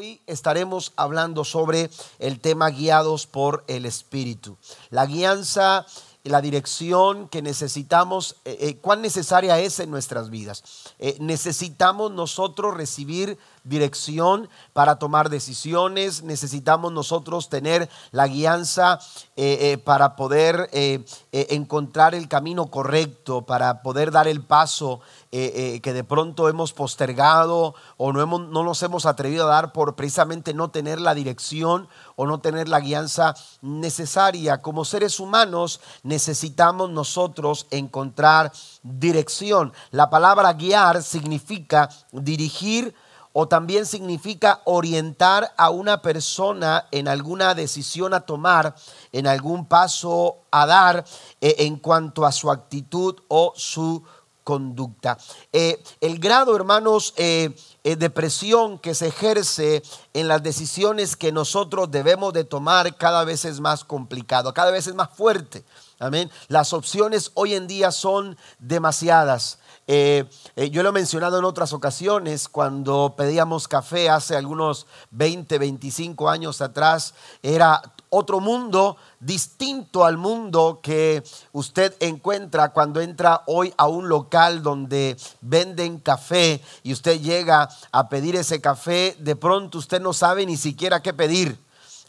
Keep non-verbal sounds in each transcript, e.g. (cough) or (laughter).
Hoy estaremos hablando sobre el tema guiados por el Espíritu. La guianza, la dirección que necesitamos, eh, eh, cuán necesaria es en nuestras vidas. Eh, necesitamos nosotros recibir dirección para tomar decisiones, necesitamos nosotros tener la guianza eh, eh, para poder eh, encontrar el camino correcto, para poder dar el paso que de pronto hemos postergado o no, hemos, no nos hemos atrevido a dar por precisamente no tener la dirección o no tener la guianza necesaria. Como seres humanos necesitamos nosotros encontrar dirección. La palabra guiar significa dirigir, o también significa orientar a una persona en alguna decisión a tomar, en algún paso a dar eh, en cuanto a su actitud o su conducta. Eh, el grado, hermanos, eh, de presión que se ejerce en las decisiones que nosotros debemos de tomar cada vez es más complicado, cada vez es más fuerte. Amén. Las opciones hoy en día son demasiadas. Eh, eh, yo lo he mencionado en otras ocasiones, cuando pedíamos café hace algunos 20, 25 años atrás, era otro mundo distinto al mundo que usted encuentra cuando entra hoy a un local donde venden café y usted llega a pedir ese café, de pronto usted no sabe ni siquiera qué pedir.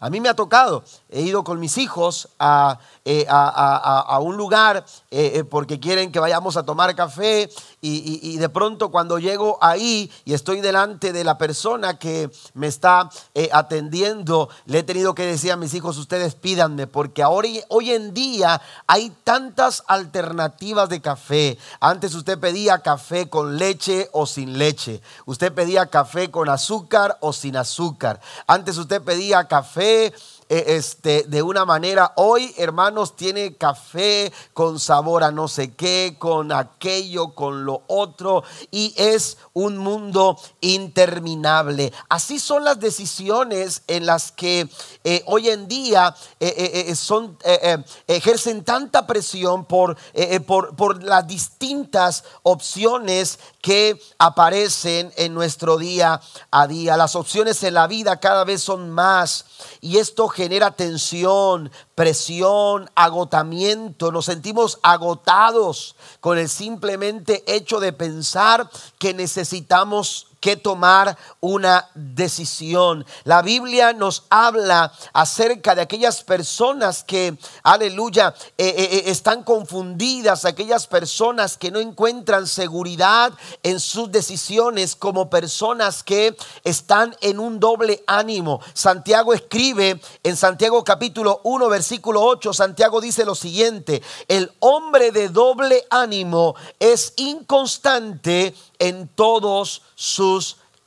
A mí me ha tocado, he ido con mis hijos a, eh, un lugar porque quieren que vayamos a tomar café y, de pronto cuando llego ahí y estoy delante de la persona que me está eh, atendiendo, le he tenido que decir a mis hijos, ustedes pídanme, porque ahora, hoy en día hay tantas alternativas de café. Antes usted pedía café con leche o sin leche. Usted pedía café con azúcar o sin azúcar. Antes usted pedía café eh, este, de una manera. Hoy, hermanos, tiene café con sabor a no sé qué, con aquello, con lo otro, y es un mundo interminable. Así son las decisiones en las que eh, hoy en día eh, son, ejercen tanta presión por, por, por las distintas opciones que aparecen en nuestro día a día. Las opciones en la vida cada vez son más y esto genera tensión, presión, agotamiento. Nos sentimos agotados con el simplemente hecho de pensar que necesitamos que tomar una decisión. La Biblia nos habla acerca de aquellas personas que, aleluya, eh, eh, eh, están confundidas, aquellas personas que no encuentran seguridad en sus decisiones como personas que están en un doble ánimo. Santiago escribe en Santiago capítulo 1 versículo 8, Santiago dice lo siguiente, el hombre de doble ánimo es inconstante en todos sus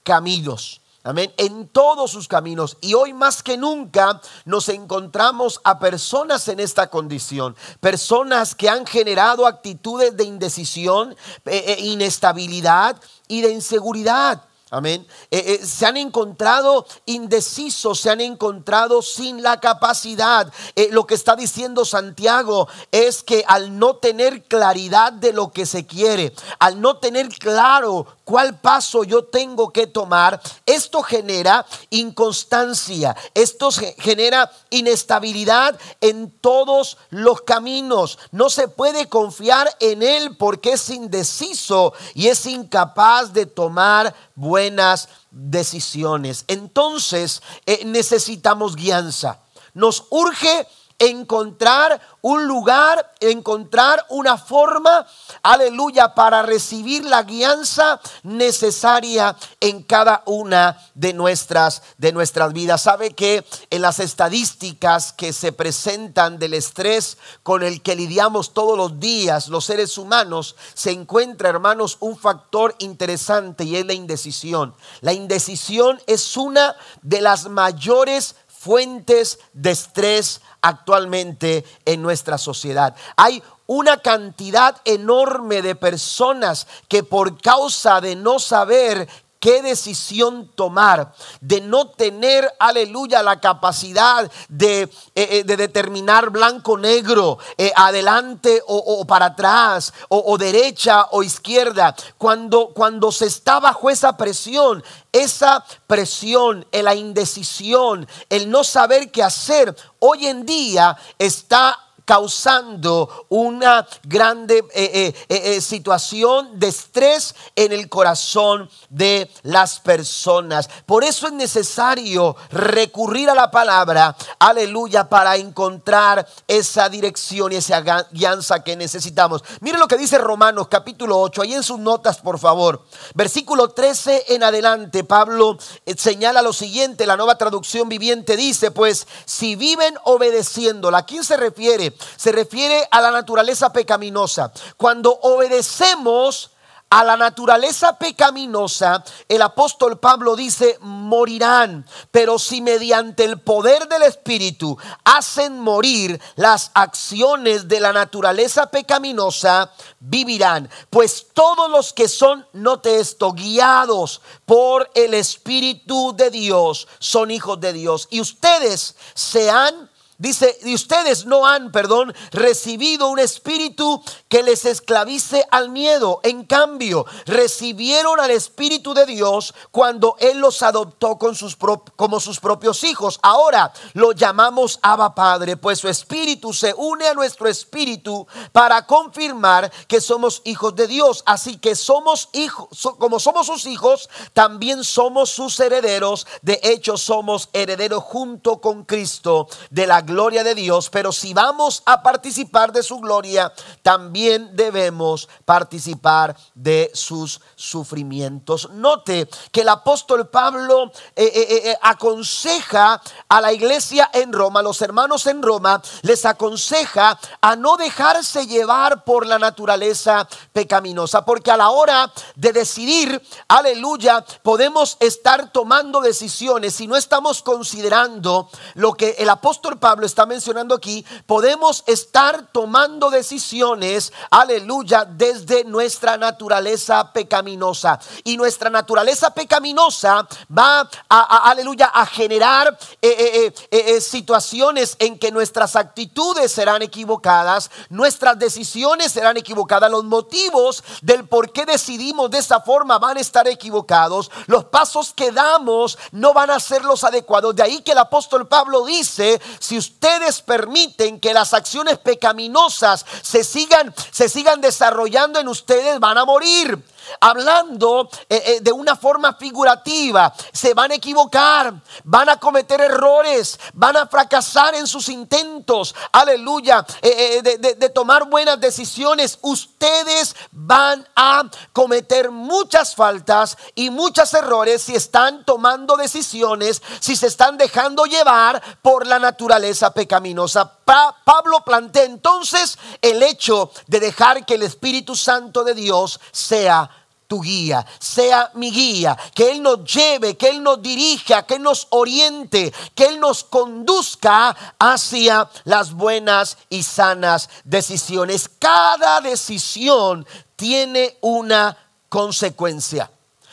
caminos. Amén. En todos sus caminos. Y hoy más que nunca nos encontramos a personas en esta condición. Personas que han generado actitudes de indecisión, eh, eh, inestabilidad y de inseguridad. Amén. Eh, se han encontrado indecisos, se han encontrado sin la capacidad. Lo que está diciendo Santiago es que al no tener claridad de lo que se quiere, al no tener claro cuál paso yo tengo que tomar, esto genera inconstancia, esto genera inestabilidad en todos los caminos. No se puede confiar en él porque es indeciso y es incapaz de tomar buenas decisiones. Entonces eh, necesitamos guianza. Nos urge encontrar un lugar, encontrar una forma, aleluya, para recibir la guianza necesaria en cada una de nuestras de nuestras vidas. Sabe que en las estadísticas que se presentan del estrés con el que lidiamos todos los días los seres humanos, se encuentra, hermanos, un factor interesante y es la indecisión. La indecisión es una de las mayores fuentes de estrés actualmente en nuestra sociedad. Hay una cantidad enorme de personas que por causa de no saber qué decisión tomar, de no tener, aleluya, la capacidad de, eh, eh, de determinar blanco-negro, eh, adelante o, para atrás, o, derecha o izquierda. Cuando, cuando se está bajo esa presión, esa presión, la indecisión, el no saber qué hacer, hoy en día está causando una grande eh, eh, eh, situación de estrés en el corazón de las personas. Por eso es necesario recurrir a la palabra, aleluya, para encontrar esa dirección y esa guianza que necesitamos. Mire lo que dice Romanos capítulo 8, ahí en sus notas, por favor. Versículo 13 en adelante, Pablo señala lo siguiente, la nueva traducción viviente dice, pues si viven obedeciéndola, ¿a quién se refiere? Se refiere a la naturaleza pecaminosa. Cuando obedecemos a la naturaleza pecaminosa, el apóstol Pablo dice, morirán, pero si mediante el poder del Espíritu hacen morir las acciones de la naturaleza pecaminosa, vivirán. Pues todos los que son, note esto, guiados por el Espíritu de Dios, son hijos de Dios. Y ustedes se han Dice, y ustedes no han, perdón, recibido un espíritu que les esclavice al miedo. En cambio, recibieron al Espíritu de Dios cuando Él los adoptó con sus como sus propios hijos. Ahora lo llamamos Abba Padre, pues su Espíritu se une a nuestro Espíritu para confirmar que somos hijos de Dios. Así que somos hijos, como somos sus hijos, también somos sus herederos. De hecho, somos herederos junto con Cristo de la gloria de Dios, pero si vamos a participar de su gloria, también debemos participar de sus sufrimientos. Note que el apóstol Pablo eh, eh, eh, aconseja a la iglesia en Roma, los hermanos en Roma, les aconseja a no dejarse llevar por la naturaleza pecaminosa, porque a la hora de decidir, aleluya, podemos estar tomando decisiones si no estamos considerando lo que el apóstol Pablo está mencionando aquí, podemos estar tomando decisiones, aleluya, desde nuestra naturaleza pecaminosa. Y nuestra naturaleza pecaminosa va a, aleluya, a generar eh, eh, eh, situaciones en que nuestras actitudes serán equivocadas, nuestras decisiones serán equivocadas, los motivos del por qué decidimos de esa forma van a estar equivocados, los pasos que damos no van a ser los adecuados. De ahí que el apóstol Pablo dice, si ustedes permiten que las acciones pecaminosas se sigan, se sigan desarrollando en ustedes, van a morir hablando eh, eh, de una forma figurativa. Se van a equivocar, van a cometer errores, van a fracasar en sus intentos, aleluya, eh, de, tomar buenas decisiones. Ustedes van a cometer muchas faltas y muchos errores si están tomando decisiones, si se están dejando llevar por la naturaleza pecaminosa. Pablo plantea entonces el hecho de dejar que el Espíritu Santo de Dios sea tu guía, sea mi guía, que Él nos lleve, que Él nos dirija, que Él nos oriente, que Él nos conduzca hacia las buenas y sanas decisiones. Cada decisión tiene una consecuencia.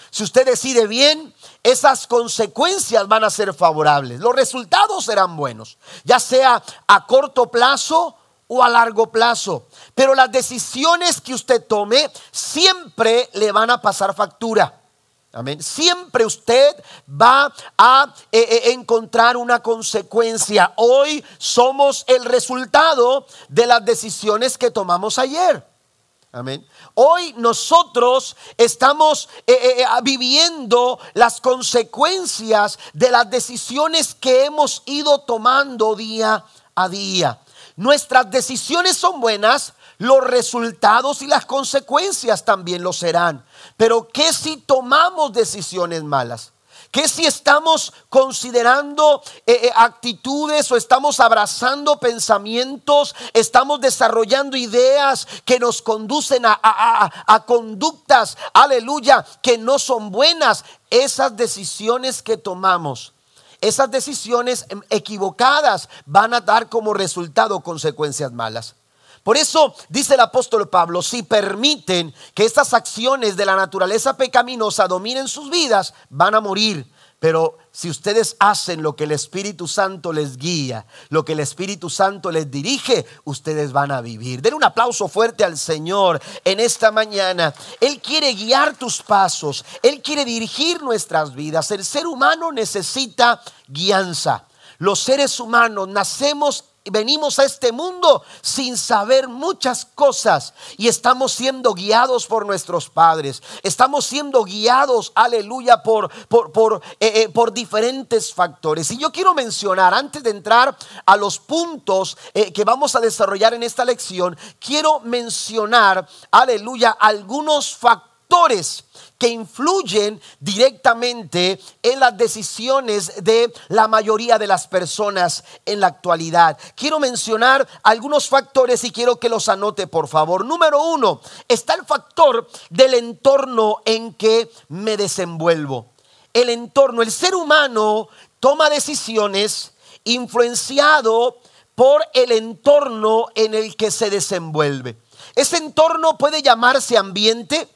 Si usted decide bien, esas consecuencias van a ser favorables. Los resultados serán buenos, ya sea a corto plazo o a largo plazo. Pero las decisiones que usted tome siempre le van a pasar factura. Amén. Siempre usted va a eh, eh, encontrar una consecuencia. Hoy somos el resultado de las decisiones que tomamos ayer. Amén. Hoy nosotros estamos eh, viviendo las consecuencias de las decisiones que hemos ido tomando día a día nuestras decisiones son buenas, los resultados y las consecuencias también lo serán. Pero ¿qué si tomamos decisiones malas? ¿Qué si estamos considerando eh, eh, actitudes o estamos abrazando pensamientos, estamos desarrollando ideas que nos conducen a, a conductas, aleluya, que no son buenas? Esas decisiones que tomamos esas decisiones equivocadas van a dar como resultado consecuencias malas. Por eso dice el apóstol Pablo, si permiten que estas acciones de la naturaleza pecaminosa dominen sus vidas, van a morir. Pero si ustedes hacen lo que el Espíritu Santo les guía, lo que el Espíritu Santo les dirige, ustedes van a vivir. Den un aplauso fuerte al Señor en esta mañana. Él quiere guiar tus pasos, Él quiere dirigir nuestras vidas. El ser humano necesita guianza. Los seres humanos nacemos venimos a este mundo sin saber muchas cosas y estamos siendo guiados por nuestros padres. Estamos siendo guiados, aleluya, por, por, por, eh, eh, por diferentes factores. Y yo quiero mencionar, antes de entrar a los puntos eh, que vamos a desarrollar en esta lección, quiero mencionar, aleluya, algunos factores que influyen directamente en las decisiones de la mayoría de las personas en la actualidad. Quiero mencionar algunos factores y quiero que los anote, por favor. Número uno, está el factor del entorno en que me desenvuelvo. El entorno, el ser humano toma decisiones influenciado por el entorno en el que se desenvuelve. Ese entorno puede llamarse ambiente,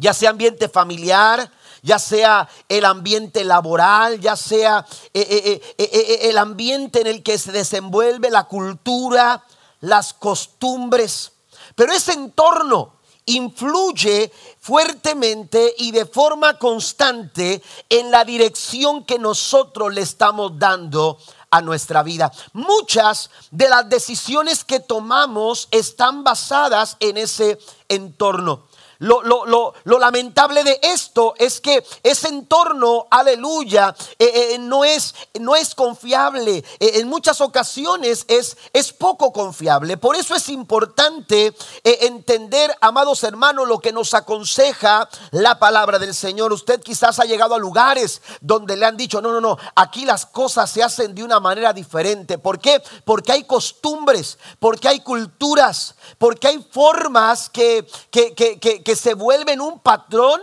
ya sea ambiente familiar, ya sea el ambiente laboral, ya sea eh, eh, eh, el ambiente en el que se desenvuelve la cultura, las costumbres. Pero ese entorno influye fuertemente y de forma constante en la dirección que nosotros le estamos dando a nuestra vida. Muchas de las decisiones que tomamos están basadas en ese entorno. Lo, lo, lamentable de esto es que ese entorno, aleluya, eh, eh, no, es, no es confiable. Eh, en muchas ocasiones es, es poco confiable. Por eso es importante entender, amados hermanos, lo que nos aconseja la palabra del Señor. Usted quizás ha llegado a lugares donde le han dicho, no, no, no, aquí las cosas se hacen de una manera diferente. ¿Por qué? Porque hay costumbres, porque hay culturas, porque hay formas que, que, que que se vuelven un patrón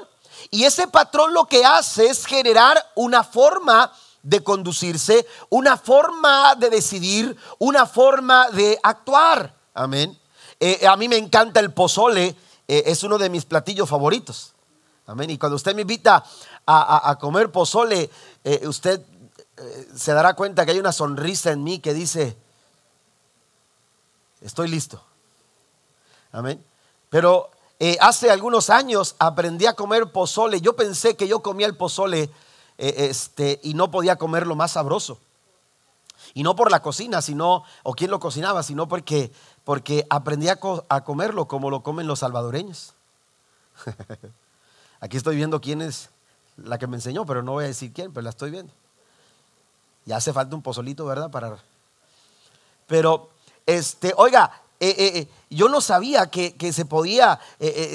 y ese patrón lo que hace es generar una forma de conducirse, una forma de decidir, una forma de actuar. Amén. Eh, a mí me encanta el pozole, eh, es uno de mis platillos favoritos. Amén. Y cuando usted me invita a, comer pozole, eh, usted se dará cuenta que hay una sonrisa en mí que dice, estoy listo. Amén. Pero eh, hace algunos años aprendí a comer pozole. Yo pensé que yo comía el pozole eh, este, y no podía comerlo más sabroso. Y no por la cocina, sino, o quién lo cocinaba, sino porque, porque aprendí a, comerlo como lo comen los salvadoreños. (laughs) Aquí estoy viendo quién es la que me enseñó, pero no voy a decir quién, pero la estoy viendo. Ya hace falta un pozolito, ¿verdad? Para... Pero, este, oiga, eh, eh, eh, yo no sabía que, se podía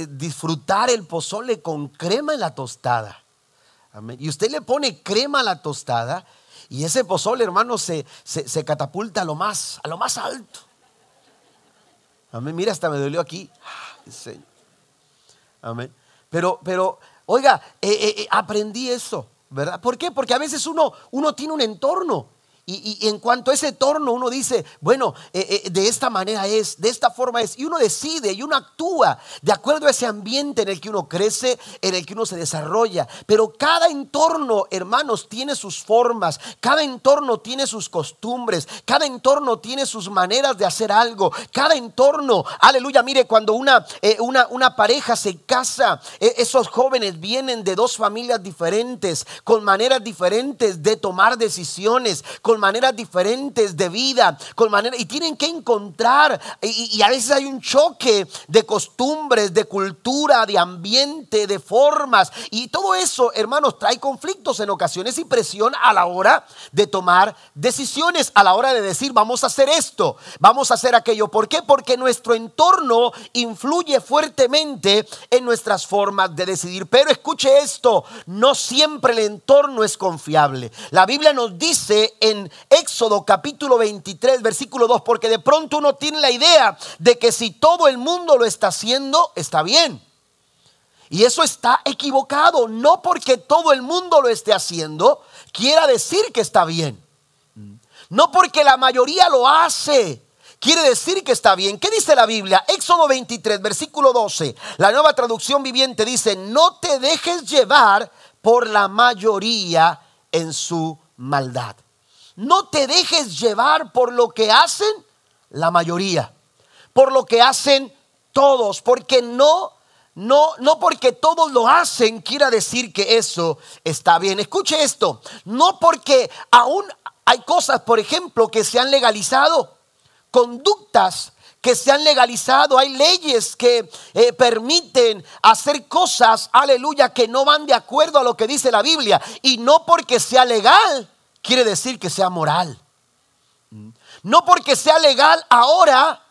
disfrutar el pozole con crema en la tostada. Y usted le pone crema a la tostada y ese pozole, hermano, se, se, catapulta a lo más, a lo más alto. Amén. Mira, hasta me dolió aquí. Amén. Pero, pero, oiga, aprendí eso, ¿verdad? ¿Por qué? Porque a veces uno, uno tiene un entorno y, en cuanto a ese entorno uno dice, bueno, eh, eh, de esta manera es, de esta forma es, y uno decide y uno actúa de acuerdo a ese ambiente en el que uno crece, en el que uno se desarrolla. Pero cada entorno, hermanos, tiene sus formas, cada entorno tiene sus costumbres, cada entorno tiene sus maneras de hacer algo, cada entorno, aleluya, mire, cuando una, eh, una, una pareja se casa, esos jóvenes vienen de dos familias diferentes, con maneras diferentes de tomar decisiones, con maneras diferentes de vida, con maneras, y tienen que encontrar, y, a veces hay un choque de costumbres, de cultura, de ambiente, de formas, y todo eso, hermanos, trae conflictos en ocasiones y presión a la hora de tomar decisiones, a la hora de decir, vamos a hacer esto, vamos a hacer aquello. ¿Por qué? Porque nuestro entorno influye fuertemente en nuestras formas de decidir. Pero escuche esto, no siempre el entorno es confiable. La Biblia nos dice en Éxodo capítulo 23, versículo 2, porque de pronto uno tiene la idea de que si todo el mundo lo está haciendo, está bien. Y eso está equivocado, no porque todo el mundo lo esté haciendo, quiera decir que está bien. No porque la mayoría lo hace, quiere decir que está bien. ¿Qué dice la Biblia? Éxodo 23, versículo 12. La nueva traducción viviente dice, no te dejes llevar por la mayoría en su maldad. No te dejes llevar por lo que hacen la mayoría, por lo que hacen todos, porque no no, no porque todos lo hacen quiera decir que eso está bien. Escuche esto, no porque aún hay cosas, por ejemplo, que se han legalizado, conductas que se han legalizado, hay leyes que eh, permiten hacer cosas, aleluya, que no van de acuerdo a lo que dice la Biblia. Y no porque sea legal, quiere decir que sea moral. No porque sea legal ahora,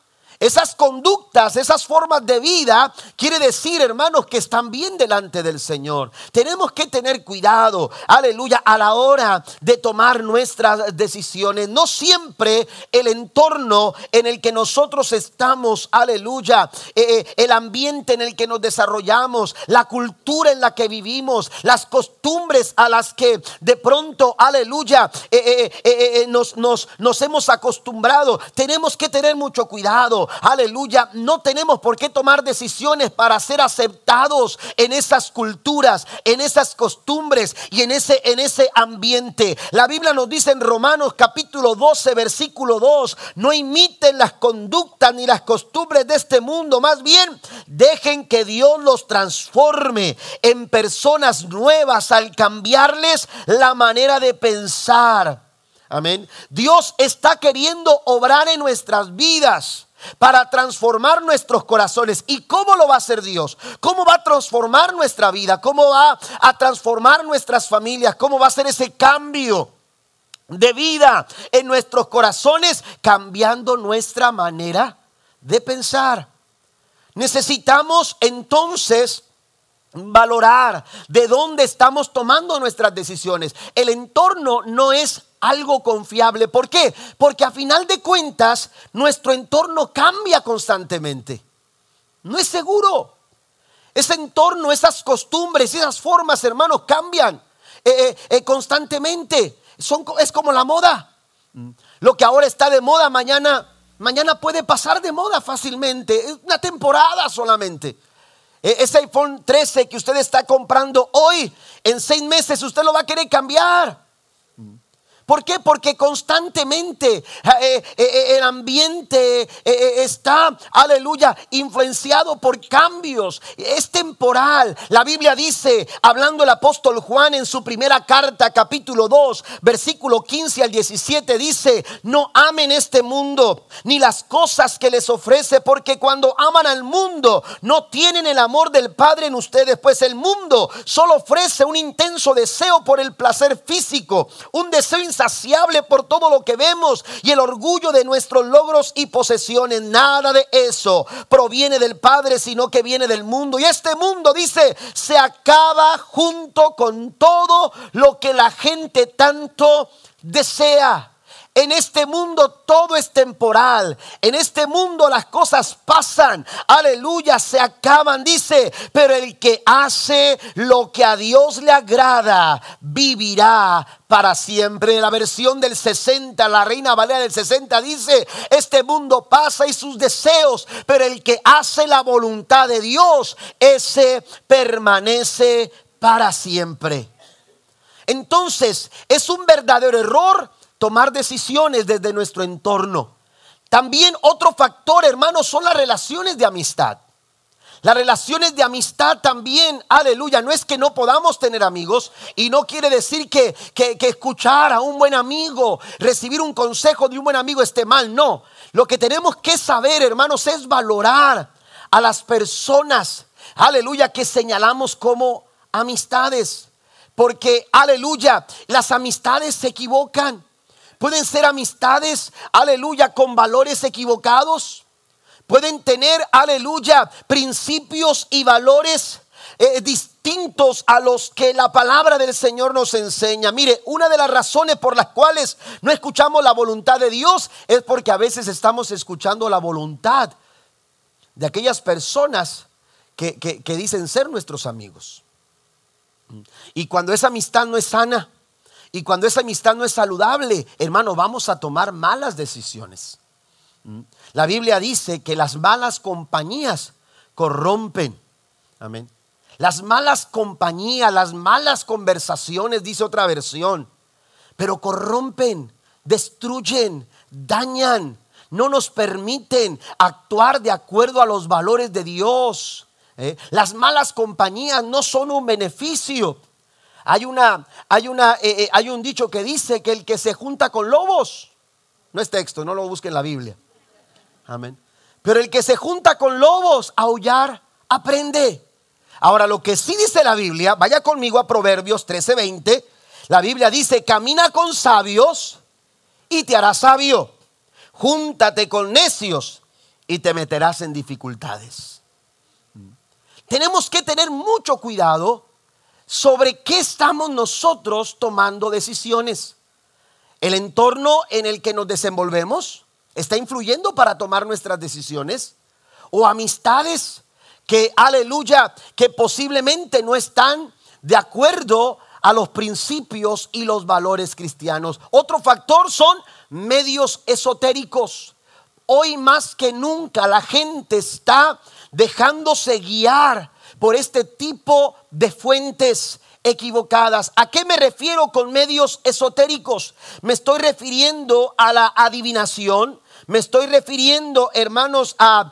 esas conductas, esas formas de vida, quiere decir, hermanos, que están bien delante del Señor. Tenemos que tener cuidado, aleluya, a la hora de tomar nuestras decisiones. No siempre el entorno en el que nosotros estamos, aleluya, eh, eh, el ambiente en el que nos desarrollamos, la cultura en la que vivimos, las costumbres a las que de pronto, aleluya, eh, nos, nos, nos hemos acostumbrado. Tenemos que tener mucho cuidado aleluya, no tenemos por qué tomar decisiones para ser aceptados en esas culturas, en esas costumbres y en ese, en ese ambiente. La Biblia nos dice en Romanos capítulo 12, versículo 2, no imiten las conductas ni las costumbres de este mundo, más bien dejen que Dios los transforme en personas nuevas al cambiarles la manera de pensar. Amén. Dios está queriendo obrar en nuestras vidas para transformar nuestros corazones. ¿Y cómo lo va a hacer Dios? ¿Cómo va a transformar nuestra vida? ¿Cómo va a transformar nuestras familias? ¿Cómo va a ser ese cambio? de vida en nuestros corazones, cambiando nuestra manera de pensar. Necesitamos entonces valorar de dónde estamos tomando nuestras decisiones. El entorno no es algo confiable. ¿Por qué? Porque a final de cuentas nuestro entorno cambia constantemente. No es seguro. Ese entorno, esas costumbres, esas formas, hermanos, cambian eh, eh, eh, constantemente. Son, es como la moda. Lo que ahora está de moda, mañana, mañana puede pasar de moda fácilmente. Es una temporada solamente. Ese iPhone 13 que usted está comprando hoy, en seis meses usted lo va a querer cambiar. ¿Por qué? Porque constantemente eh, eh, eh, el ambiente está, aleluya, influenciado por cambios. Es temporal. La Biblia dice, hablando el apóstol Juan en su primera carta, capítulo 2, versículo 15 al 17, dice, no amen este mundo ni las cosas que les ofrece, porque cuando aman al mundo no tienen el amor del Padre en ustedes, pues el mundo solo ofrece un intenso deseo por el placer físico, un deseo por todo lo que vemos y el orgullo de nuestros logros y posesiones. Nada de eso proviene del Padre, sino que viene del mundo. Y este mundo, dice, se acaba junto con todo lo que la gente tanto desea. En este mundo todo es temporal. En este mundo las cosas pasan. Aleluya, se acaban, dice. Pero el que hace lo que a Dios le agrada, vivirá para siempre. La versión del 60, la Reina Valera del 60 dice, este mundo pasa y sus deseos, pero el que hace la voluntad de Dios, ese permanece para siempre. Entonces, es un verdadero error tomar decisiones desde nuestro entorno. También otro factor, hermanos, son las relaciones de amistad. Las relaciones de amistad también, aleluya, no es que no podamos tener amigos y no quiere decir que, que, escuchar a un buen amigo, recibir un consejo de un buen amigo esté mal, no. Lo que tenemos que saber, hermanos, es valorar a las personas, aleluya, que señalamos como amistades. Porque, aleluya, las amistades se equivocan. Pueden ser amistades, aleluya, con valores equivocados. Pueden tener, aleluya, principios y valores eh, distintos a los que la palabra del Señor nos enseña. Mire, una de las razones por las cuales no escuchamos la voluntad de Dios es porque a veces estamos escuchando la voluntad de aquellas personas que, que dicen ser nuestros amigos. Y cuando esa amistad no es sana, y cuando esa amistad no es saludable, hermano, vamos a tomar malas decisiones. ¿Mm? La Biblia dice que las malas compañías corrompen. Amén. Las malas compañías, las malas conversaciones, dice otra versión, pero corrompen, destruyen, dañan, no nos permiten actuar de acuerdo a los valores de Dios. ¿eh? Las malas compañías no son un beneficio. Hay, una, hay, una, eh, eh, hay un dicho que dice que el que se junta con lobos, no es texto, no lo busque en la Biblia. Amén. Pero el que se junta con lobos, aullar, aprende. Ahora, lo que sí dice la Biblia, vaya conmigo a Proverbios 13:20. La Biblia dice: camina con sabios y te harás sabio. Júntate con necios y te meterás en dificultades. Tenemos que tener mucho cuidado sobre qué estamos nosotros tomando decisiones. El entorno en el que nos desenvolvemos está influyendo para tomar nuestras decisiones. O amistades que, aleluya, que posiblemente no están de acuerdo a los principios y los valores cristianos. Otro factor son medios esotéricos. Hoy más que nunca la gente está dejándose guiar por este tipo de fuentes equivocadas. ¿A qué me refiero con medios esotéricos? Me estoy refiriendo a la adivinación, me estoy refiriendo, hermanos, a,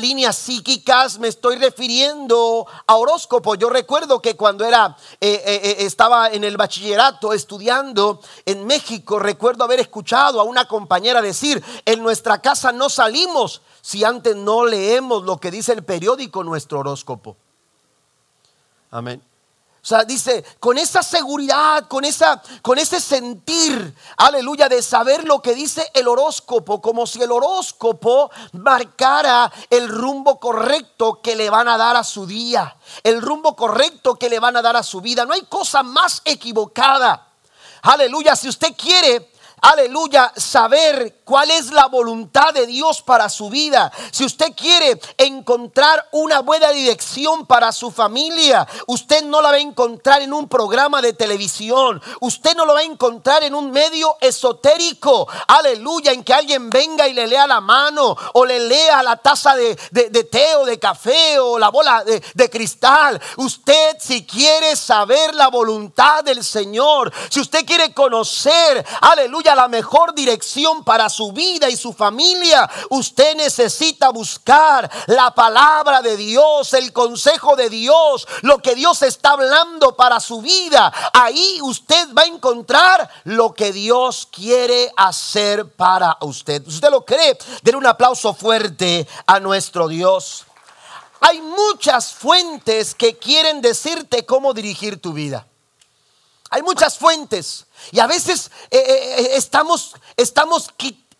líneas psíquicas, me estoy refiriendo a horóscopo. Yo recuerdo que cuando era, eh, eh, eh, estaba en el bachillerato estudiando en México, recuerdo haber escuchado a una compañera decir, en nuestra casa no salimos si antes no leemos lo que dice el periódico, nuestro horóscopo. Amén. O sea, dice, con esa seguridad, con, esa, con ese sentir, aleluya, de saber lo que dice el horóscopo, como si el horóscopo marcara el rumbo correcto que le van a dar a su día, el rumbo correcto que le van a dar a su vida. No hay cosa más equivocada. Aleluya, si usted quiere aleluya, saber cuál es la voluntad de Dios para su vida. Si usted quiere encontrar una buena dirección para su familia, usted no la va a encontrar en un programa de televisión. Usted no lo va a encontrar en un medio esotérico. Aleluya, en que alguien venga y le lea la mano o le lea la taza de, té o de café o la bola de, de cristal. Usted si quiere saber la voluntad del Señor, si usted quiere conocer, aleluya, la mejor dirección para su vida y su familia, usted necesita buscar la palabra de Dios, el consejo de Dios, lo que Dios está hablando para su vida. Ahí usted va a encontrar lo que Dios quiere hacer para usted. ¿Usted lo cree? Den un aplauso fuerte a nuestro Dios. Hay muchas fuentes que quieren decirte cómo dirigir tu vida. Hay muchas fuentes. Y a veces eh, eh, eh, estamos,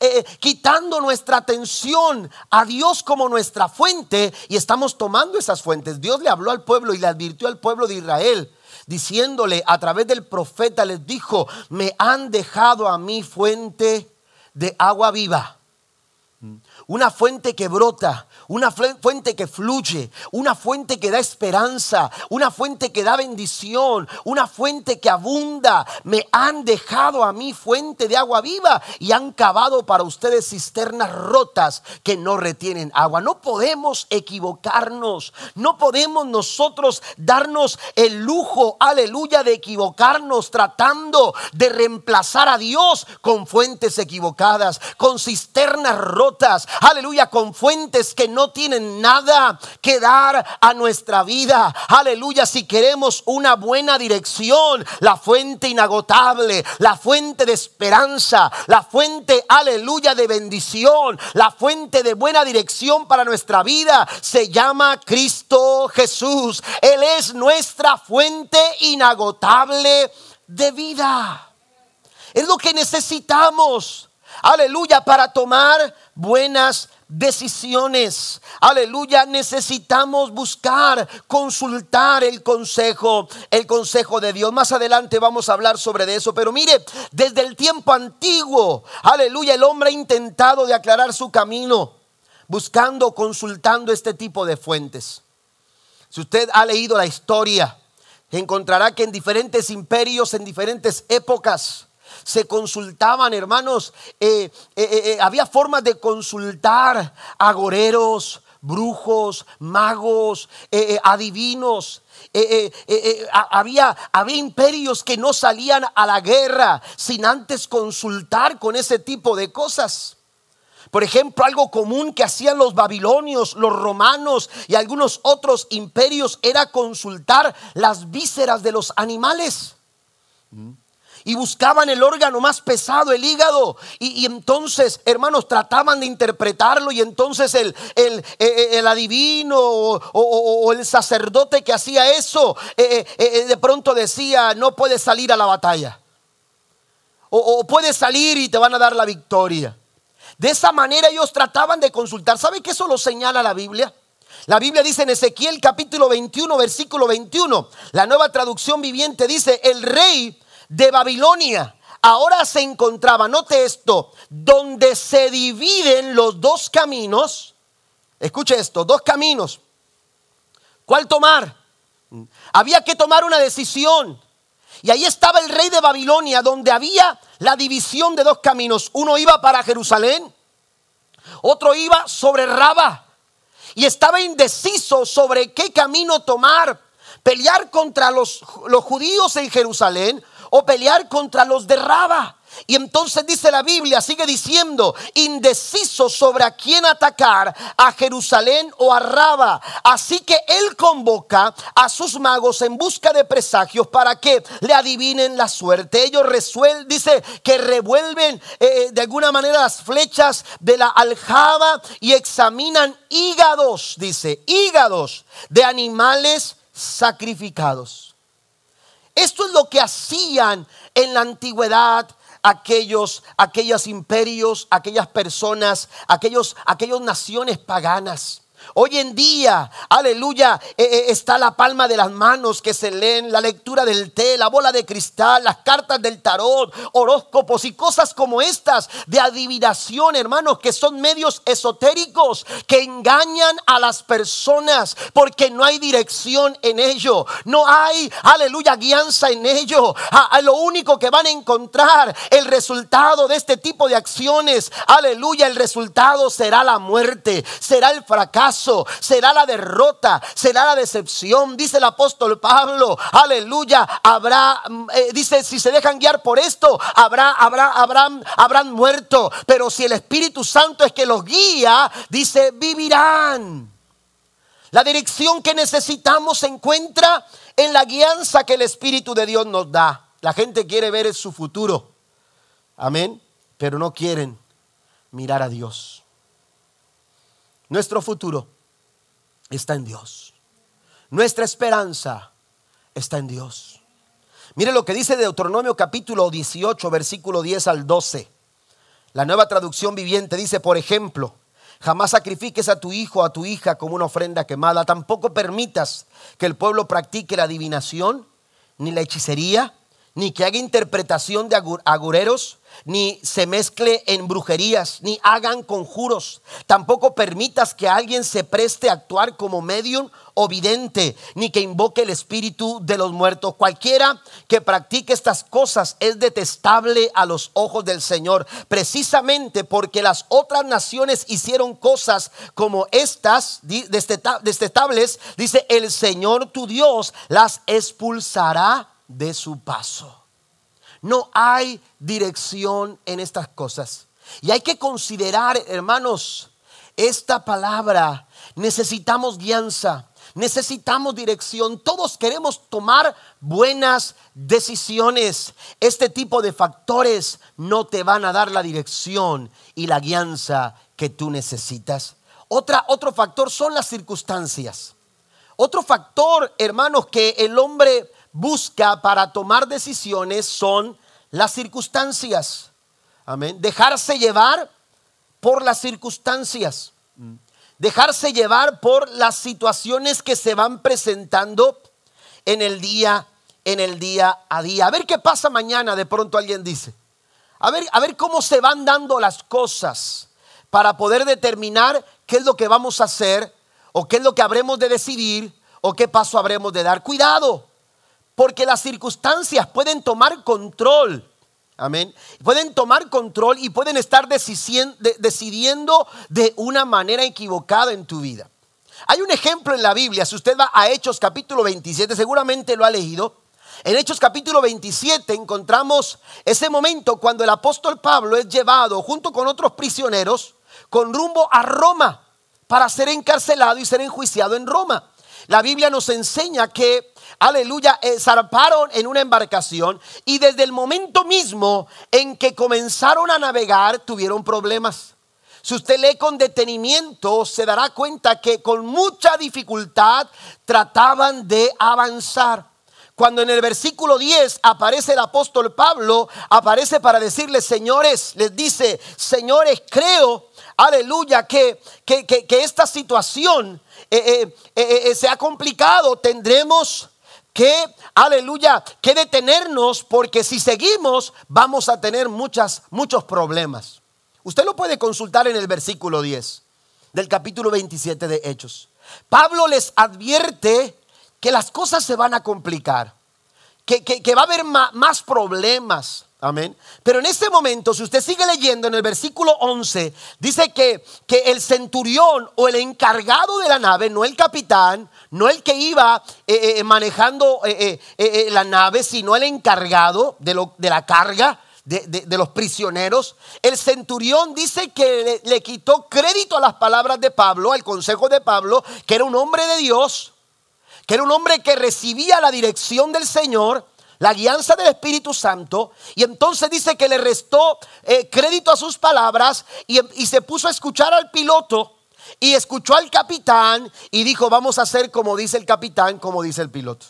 estamos quitando nuestra atención a Dios como nuestra fuente y estamos tomando esas fuentes. Dios le habló al pueblo y le advirtió al pueblo de Israel diciéndole a través del profeta, les dijo, me han dejado a mí fuente de agua viva. Una fuente que brota, una fuente que fluye, una fuente que da esperanza, una fuente que da bendición, una fuente que abunda. Me han dejado a mí fuente de agua viva y han cavado para ustedes cisternas rotas que no retienen agua. No podemos equivocarnos, no podemos nosotros darnos el lujo, aleluya, de equivocarnos tratando de reemplazar a Dios con fuentes equivocadas, con cisternas rotas, aleluya, con fuentes que no tienen nada que dar a nuestra vida. Aleluya, si queremos una buena dirección, la fuente inagotable, la fuente de esperanza, la fuente, aleluya, de bendición, la fuente de buena dirección para nuestra vida, se llama Cristo Jesús. Él es nuestra fuente inagotable de vida. Es lo que necesitamos. Aleluya, para tomar buenas decisiones. Aleluya, necesitamos buscar, consultar el consejo, el consejo de Dios. Más adelante vamos a hablar sobre eso, pero mire, desde el tiempo antiguo, aleluya, el hombre ha intentado de aclarar su camino, buscando, consultando este tipo de fuentes. Si usted ha leído la historia, encontrará que en diferentes imperios, en diferentes épocas, se consultaban, hermanos, eh, eh, eh, había formas de consultar agoreros, brujos, magos, adivinos. había, había imperios que no salían a la guerra sin antes consultar con ese tipo de cosas. Por ejemplo, algo común que hacían los babilonios, los romanos y algunos otros imperios era consultar las vísceras de los animales. Y buscaban el órgano más pesado, el hígado. Y, entonces, hermanos, trataban de interpretarlo. Y entonces el, el, eh, eh, adivino o, el sacerdote que hacía eso, eh, de pronto decía, no puedes salir a la batalla. O, o puedes salir y te van a dar la victoria. De esa manera ellos trataban de consultar. ¿Sabe que eso lo señala la Biblia? La Biblia dice en Ezequiel capítulo 21, versículo 21, la nueva traducción viviente dice, el rey de Babilonia ahora se encontraba, note esto, donde se dividen los dos caminos. Escuche esto, dos caminos. ¿Cuál tomar? Había que tomar una decisión. Y ahí estaba el rey de Babilonia, donde había la división de dos caminos. Uno iba para Jerusalén, otro iba sobre Raba. Y estaba indeciso sobre qué camino tomar. Pelear contra los, los judíos en Jerusalén o pelear contra los de Raba. Y entonces dice la Biblia, sigue diciendo, indeciso sobre a quién atacar, a Jerusalén o a Raba. Así que él convoca a sus magos en busca de presagios para que le adivinen la suerte. Ellos resuelven, dice que revuelven eh, eh, de alguna manera las flechas de la aljaba y examinan hígados, dice, hígados de animales sacrificados. Esto es lo que hacían en la antigüedad aquellos, aquellos imperios, aquellas personas, aquellos, aquellas naciones paganas. Hoy en día, aleluya, eh, eh, está la palma de las manos que se leen, la lectura del té, la bola de cristal, las cartas del tarot, horóscopos y cosas como estas de adivinación, hermanos, que son medios esotéricos que engañan a las personas porque no hay dirección en ello, no hay, aleluya, guianza en ello. A, lo único que van a encontrar el resultado de este tipo de acciones, aleluya, el resultado será la muerte, será el fracaso será la derrota, será la decepción. Dice el apóstol Pablo, aleluya, habrá, mm, eh, dice, si se dejan guiar por esto, habrá, habrá, habrán, habrán muerto. Pero si el Espíritu Santo es que los guía, dice, vivirán. La dirección que necesitamos se encuentra en la guianza que el Espíritu de Dios nos da. La gente quiere ver su futuro. Amén. Pero no quieren mirar a Dios. Nuestro futuro está en Dios. Nuestra esperanza está en Dios. Mire lo que dice Deuteronomio capítulo 18, versículo 10 al 12. La nueva traducción viviente dice, por ejemplo, jamás sacrifiques a tu hijo o a tu hija como una ofrenda quemada, tampoco permitas que el pueblo practique la adivinación, ni la hechicería, ni que haga interpretación de agureros, ni se mezcle en brujerías, ni hagan conjuros. Tampoco permitas que alguien se preste a actuar como medium o vidente, ni que invoque el espíritu de los muertos. Cualquiera que practique estas cosas es detestable a los ojos del Señor, precisamente porque las otras naciones hicieron cosas como estas, detestables, dice el Señor tu Dios las expulsará de su paso. No hay dirección en estas cosas. Y hay que considerar, hermanos, esta palabra. Necesitamos guianza, necesitamos dirección. Todos queremos tomar buenas decisiones. Este tipo de factores no te van a dar la dirección y la guianza que tú necesitas. Otra, otro factor son las circunstancias. Otro factor, hermanos, que el hombre busca para tomar decisiones son las circunstancias. Amén. Dejarse llevar por las circunstancias. Dejarse llevar por las situaciones que se van presentando en el día en el día a día. A ver qué pasa mañana, de pronto alguien dice. A ver, a ver cómo se van dando las cosas para poder determinar qué es lo que vamos a hacer o qué es lo que habremos de decidir o qué paso habremos de dar. Cuidado, porque las circunstancias pueden tomar control Amén. Pueden tomar control y pueden estar decidiendo de una manera equivocada en tu vida. Hay un ejemplo en la Biblia, si usted va a Hechos capítulo 27, seguramente lo ha leído. En Hechos capítulo 27 encontramos ese momento cuando el apóstol Pablo es llevado junto con otros prisioneros con rumbo a Roma para ser encarcelado y ser enjuiciado en Roma. La Biblia nos enseña que aleluya, eh, zarparon en una embarcación y desde el momento mismo en que comenzaron a navegar tuvieron problemas. Si usted lee con detenimiento, se dará cuenta que con mucha dificultad trataban de avanzar. Cuando en el versículo 10 aparece el apóstol Pablo, aparece para decirles, señores, les dice, señores, creo, aleluya, que, que, esta situación eh, eh, se ha complicado. Tendremos que, aleluya, que detenernos porque si seguimos vamos a tener muchas, muchos problemas. Usted lo puede consultar en el versículo 10 del capítulo 27 de Hechos. Pablo les advierte que las cosas se van a complicar, que, que, va a haber más problemas. Amén. Pero en este momento, si usted sigue leyendo en el versículo 11, dice que, que el centurión o el encargado de la nave, no el capitán, no el que iba eh, eh, manejando eh, la nave, sino el encargado de, lo, de la carga, de, los prisioneros. El centurión dice que le, quitó crédito a las palabras de Pablo, al consejo de Pablo, que era un hombre de Dios, que era un hombre que recibía la dirección del Señor, la guianza del Espíritu Santo, y entonces dice que le restó crédito a sus palabras y, y se puso a escuchar al piloto y escuchó al capitán y dijo, vamos a hacer como dice el capitán, como dice el piloto.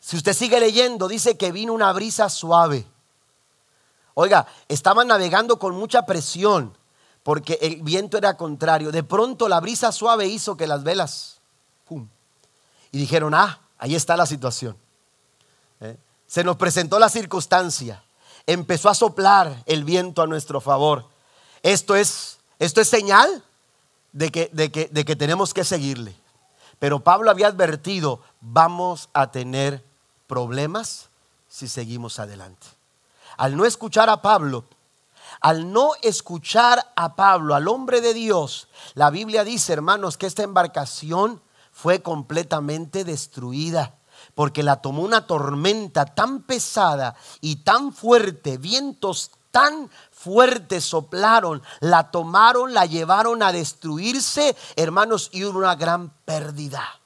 Si usted sigue leyendo, dice que vino una brisa suave. Oiga, estaban navegando con mucha presión porque el viento era contrario. De pronto la brisa suave hizo que las velas, ¡pum! Y dijeron, ah, ahí está la situación. ¿Eh? Se nos presentó la circunstancia. Empezó a soplar el viento a nuestro favor. Esto es, esto es señal de que, de que, de que tenemos que seguirle. Pero Pablo había advertido, vamos a tener problemas si seguimos adelante. Al no escuchar a Pablo, al no escuchar a Pablo, al hombre de Dios, la Biblia dice, hermanos, que esta embarcación fue completamente destruida porque la tomó una tormenta tan pesada y tan fuerte, vientos tan fuertes soplaron, la tomaron, la llevaron a destruirse, hermanos, y hubo una gran pérdida.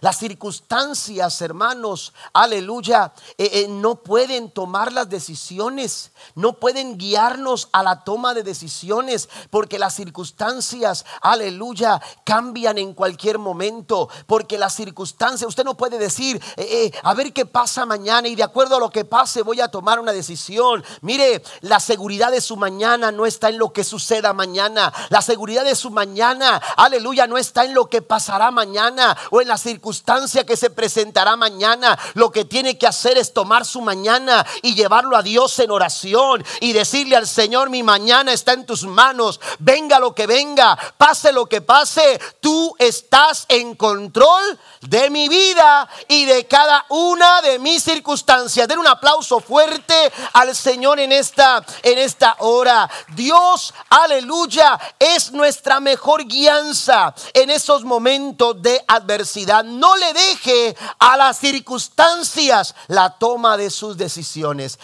Las circunstancias, hermanos, aleluya, eh, eh, no pueden tomar las decisiones, no pueden guiarnos a la toma de decisiones, porque las circunstancias, aleluya, cambian en cualquier momento, porque las circunstancias, usted no puede decir, eh, a ver qué pasa mañana y de acuerdo a lo que pase voy a tomar una decisión. Mire, la seguridad de su mañana no está en lo que suceda mañana, la seguridad de su mañana, aleluya, no está en lo que pasará mañana o en la circunstancia que se presentará mañana. Lo que tiene que hacer es tomar su mañana y llevarlo a Dios en oración y decirle al Señor, mi mañana está en tus manos. Venga lo que venga, pase lo que pase, tú estás en control de mi vida y de cada una de mis circunstancias. Den un aplauso fuerte al Señor en esta en esta hora. Dios, aleluya, es nuestra mejor guianza en esos momentos de adversidad no le deje a las circunstancias la toma de sus decisiones.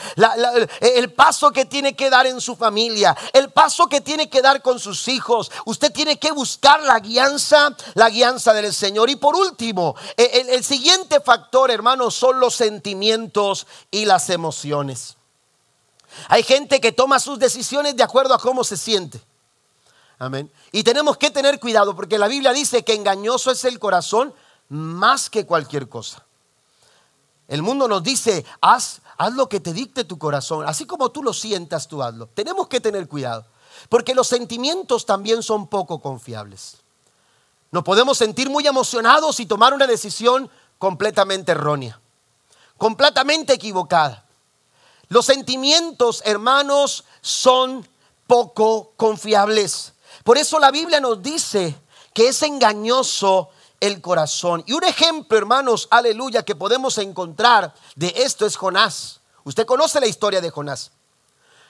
el paso que tiene que dar en su familia, el paso que tiene que dar con sus hijos. Usted tiene que buscar la guianza, la guianza del Señor. Y por último, el, el siguiente factor, hermanos, son los sentimientos y las emociones. Hay gente que toma sus decisiones de acuerdo a cómo se siente. Amén. Y tenemos que tener cuidado porque la Biblia dice que engañoso es el corazón más que cualquier cosa. El mundo nos dice, haz, haz lo que te dicte tu corazón, así como tú lo sientas, tú hazlo. Tenemos que tener cuidado, porque los sentimientos también son poco confiables. Nos podemos sentir muy emocionados y tomar una decisión completamente errónea, completamente equivocada. Los sentimientos, hermanos, son poco confiables. Por eso la Biblia nos dice que es engañoso el corazón. Y un ejemplo, hermanos, aleluya, que podemos encontrar de esto es Jonás. Usted conoce la historia de Jonás.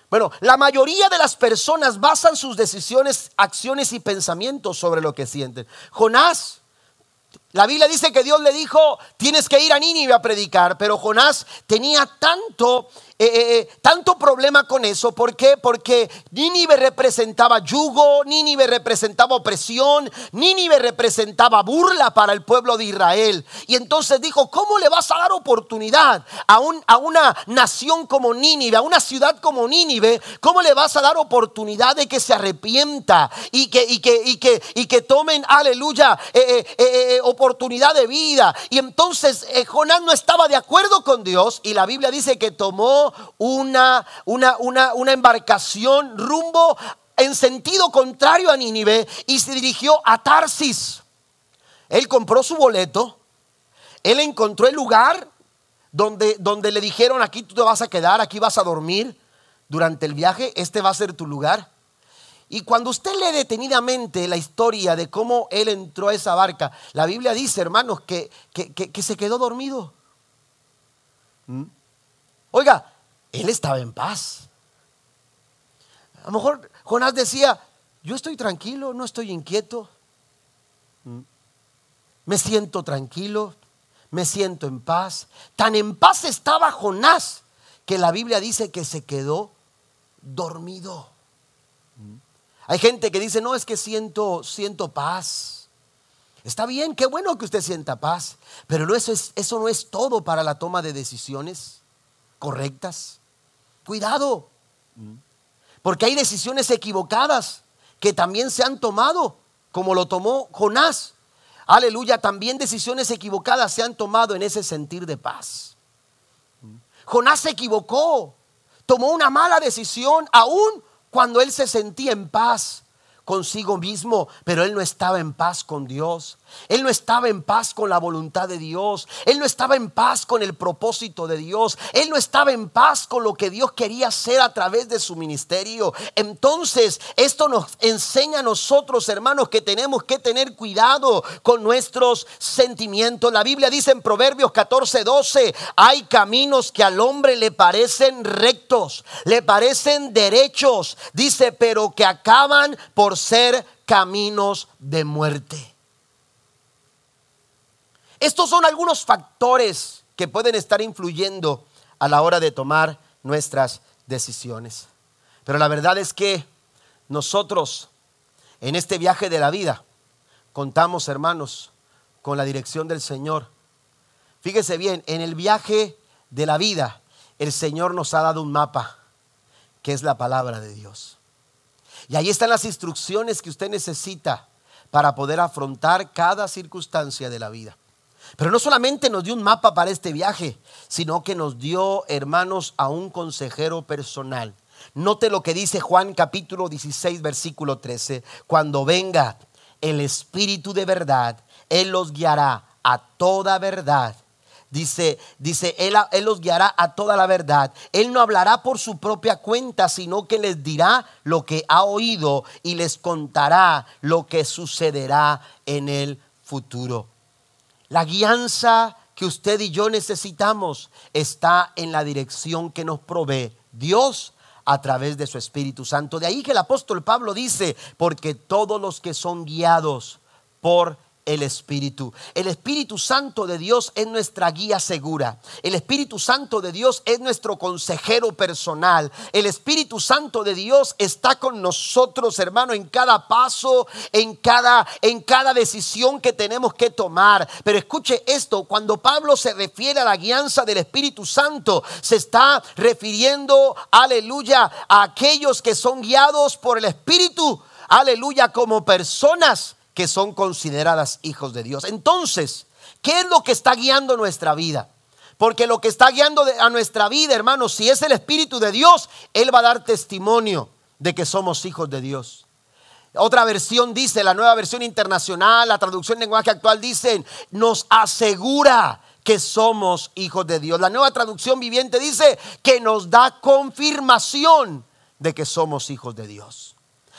Bueno, la mayoría de las personas basan sus decisiones, acciones y pensamientos sobre lo que sienten. Jonás, la Biblia dice que Dios le dijo, tienes que ir a Nínive a predicar, pero Jonás tenía tanto eh, eh, eh, tanto problema con eso. ¿Por qué? Porque Nínive representaba yugo, Nínive representaba opresión, Nínive representaba burla para el pueblo de Israel. Y entonces dijo, ¿cómo le vas a dar oportunidad a, a una nación como Nínive, a una ciudad como Nínive? ¿Cómo le vas a dar oportunidad de que se arrepienta y que, y que, y que, y que tomen, aleluya, oportunidad de vida? Y entonces Jonás no estaba de acuerdo con Dios y la Biblia dice que tomó una, una, una, embarcación rumbo en sentido contrario a Nínive y se dirigió a Tarsis. Él compró su boleto, él encontró el lugar donde, donde le dijeron, aquí tú te vas a quedar, aquí vas a dormir durante el viaje, este va a ser tu lugar. Y cuando usted lee detenidamente la historia de cómo él entró a esa barca, la Biblia dice, hermanos, que, que, se quedó dormido. ¿Mm? Oiga, él estaba en paz. A lo mejor Jonás decía, yo estoy tranquilo, no estoy inquieto. Mm. Me siento tranquilo, me siento en paz. Tan en paz estaba Jonás que la Biblia dice que se quedó dormido. Mm. Hay gente que dice, no, es que siento, siento paz. Está bien, qué bueno que usted sienta paz, pero eso, es, eso no es todo para la toma de decisiones correctas. Cuidado, porque hay decisiones equivocadas que también se han tomado, como lo tomó Jonás. Aleluya, también decisiones equivocadas se han tomado en ese sentir de paz. Jonás se equivocó, tomó una mala decisión aún cuando él se sentía en paz consigo mismo, pero él no estaba en paz con Dios. Él no estaba en paz con la voluntad de Dios. Él no estaba en paz con el propósito de Dios. Él no estaba en paz con lo que Dios quería hacer a través de su ministerio. Entonces, esto nos enseña a nosotros, hermanos, que tenemos que tener cuidado con nuestros sentimientos. La Biblia dice en Proverbios 14, 12, hay caminos que al hombre le parecen rectos, le parecen derechos. Dice, pero que acaban por ser caminos de muerte. Estos son algunos factores que pueden estar influyendo a la hora de tomar nuestras decisiones. Pero la verdad es que nosotros en este viaje de la vida contamos, hermanos, con la dirección del Señor. Fíjese bien, en el viaje de la vida el Señor nos ha dado un mapa, que es la palabra de Dios. Y ahí están las instrucciones que usted necesita para poder afrontar cada circunstancia de la vida. Pero no solamente nos dio un mapa para este viaje, sino que nos dio, hermanos, a un consejero personal. Note lo que dice Juan capítulo 16, versículo 13. Cuando venga el Espíritu de verdad, Él los guiará a toda verdad. Dice, dice, él, él, los guiará a toda la verdad. Él no hablará por su propia cuenta, sino que les dirá lo que ha oído y les contará lo que sucederá en el futuro. La guianza que usted y yo necesitamos está en la dirección que nos provee Dios a través de su Espíritu Santo. De ahí que el apóstol Pablo dice, porque todos los que son guiados por el Espíritu. El Espíritu Santo de Dios es nuestra guía segura. El Espíritu Santo de Dios es nuestro consejero personal. El Espíritu Santo de Dios está con nosotros, hermano, en cada paso, en cada en cada decisión que tenemos que tomar. Pero escuche esto, cuando Pablo se refiere a la guianza del Espíritu Santo, se está refiriendo, aleluya, a aquellos que son guiados por el Espíritu, aleluya, como personas que son consideradas hijos de Dios. Entonces, ¿qué es lo que está guiando nuestra vida? Porque lo que está guiando a nuestra vida, hermanos, si es el Espíritu de Dios, Él va a dar testimonio de que somos hijos de Dios. Otra versión dice, la nueva versión internacional, la traducción en lenguaje actual dicen, nos asegura que somos hijos de Dios. La nueva traducción viviente dice que nos da confirmación de que somos hijos de Dios.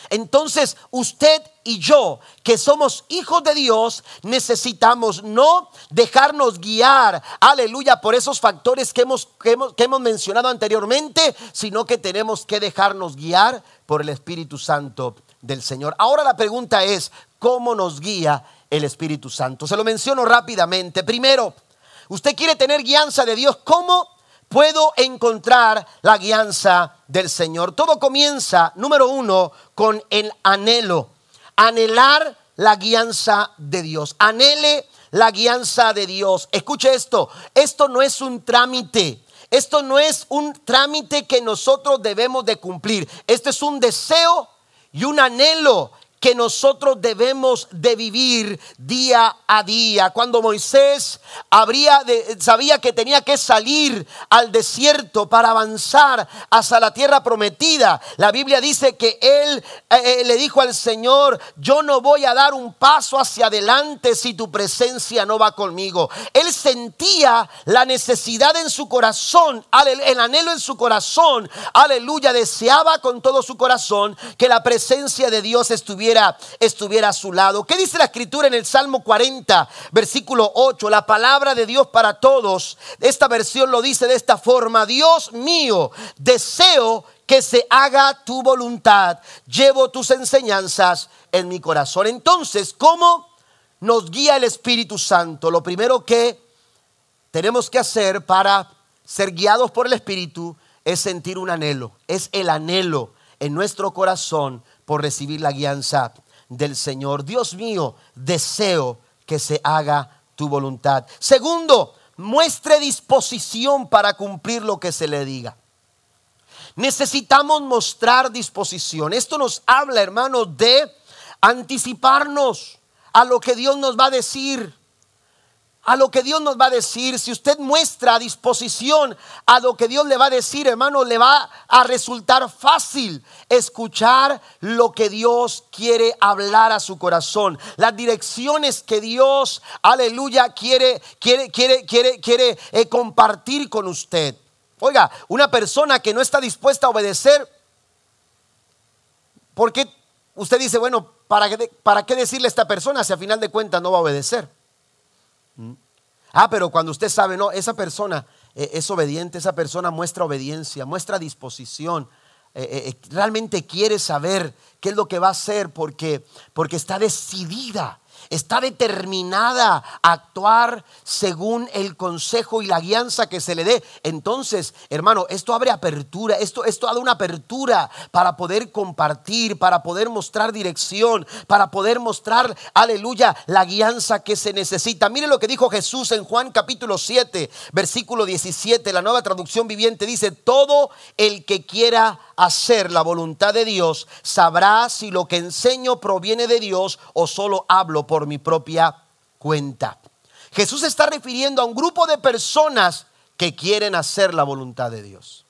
Entonces usted y yo, que somos hijos de Dios, necesitamos no dejarnos guiar, aleluya, por esos factores que hemos, que hemos, mencionado anteriormente, sino que tenemos que dejarnos guiar por el Espíritu Santo del Señor. Ahora la pregunta es, ¿cómo nos guía el Espíritu Santo? Se lo menciono rápidamente. Primero, usted quiere tener guianza de Dios, ¿cómo? Puedo encontrar la guianza del Señor. Todo comienza, número uno, con el anhelo. Anhelar la guianza de Dios. Anhele la guianza de Dios. Escuche esto, esto no es un trámite. Esto no es un trámite que nosotros debemos de cumplir. Este es un deseo y un anhelo que nosotros debemos de vivir día a día. Cuando Moisés habría de, sabía que tenía que salir al desierto para avanzar hacia la tierra prometida, la Biblia dice que él eh, eh, le dijo al Señor, yo no voy a dar un paso hacia adelante si tu presencia no va conmigo. Él sentía la necesidad en su corazón, el anhelo en su corazón, aleluya, deseaba con todo su corazón que la presencia de Dios estuviera estuviera, a su lado. ¿Qué dice la escritura en el Salmo 40, versículo 8? La palabra de Dios para todos. Esta versión lo dice de esta forma. Dios mío, deseo que se haga tu voluntad. Llevo tus enseñanzas en mi corazón. Entonces, ¿cómo nos guía el Espíritu Santo? Lo primero que tenemos que hacer para ser guiados por el Espíritu es sentir un anhelo. Es el anhelo en nuestro corazón por recibir la guianza del Señor. Dios mío, deseo que se haga tu voluntad. Segundo, muestre disposición para cumplir lo que se le diga. Necesitamos mostrar disposición. Esto nos habla, hermanos, de anticiparnos a lo que Dios nos va a decir a lo que Dios nos va a decir, si usted muestra disposición a lo que Dios le va a decir, hermano, le va a resultar fácil escuchar lo que Dios quiere hablar a su corazón. Las direcciones que Dios, aleluya, quiere, quiere, quiere, quiere, quiere eh, compartir con usted. Oiga, una persona que no está dispuesta a obedecer, ¿por qué usted dice, bueno, ¿para qué, para qué decirle a esta persona si a final de cuentas no va a obedecer? Ah, pero cuando usted sabe, no, esa persona eh, es obediente, esa persona muestra obediencia, muestra disposición, eh, eh, realmente quiere saber qué es lo que va a hacer porque, porque está decidida está determinada a actuar según el consejo y la guianza que se le dé. Entonces, hermano, esto abre apertura, esto, esto da una apertura para poder compartir, para poder mostrar dirección, para poder mostrar, aleluya, la guianza que se necesita. Mire lo que dijo Jesús en Juan capítulo 7, versículo 17, la nueva traducción viviente dice, todo el que quiera hacer la voluntad de Dios sabrá si lo que enseño proviene de Dios o solo hablo por mi propia cuenta. Jesús está refiriendo a un grupo de personas que quieren hacer la voluntad de Dios.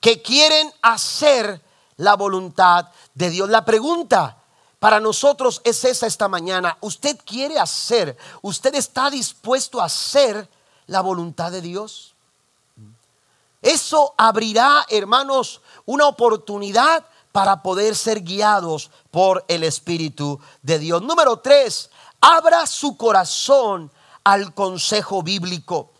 Que quieren hacer la voluntad de Dios. La pregunta para nosotros es esa esta mañana. ¿Usted quiere hacer? ¿Usted está dispuesto a hacer la voluntad de Dios? Eso abrirá, hermanos, una oportunidad para poder ser guiados por el Espíritu de Dios. Número tres, abra su corazón al consejo bíblico.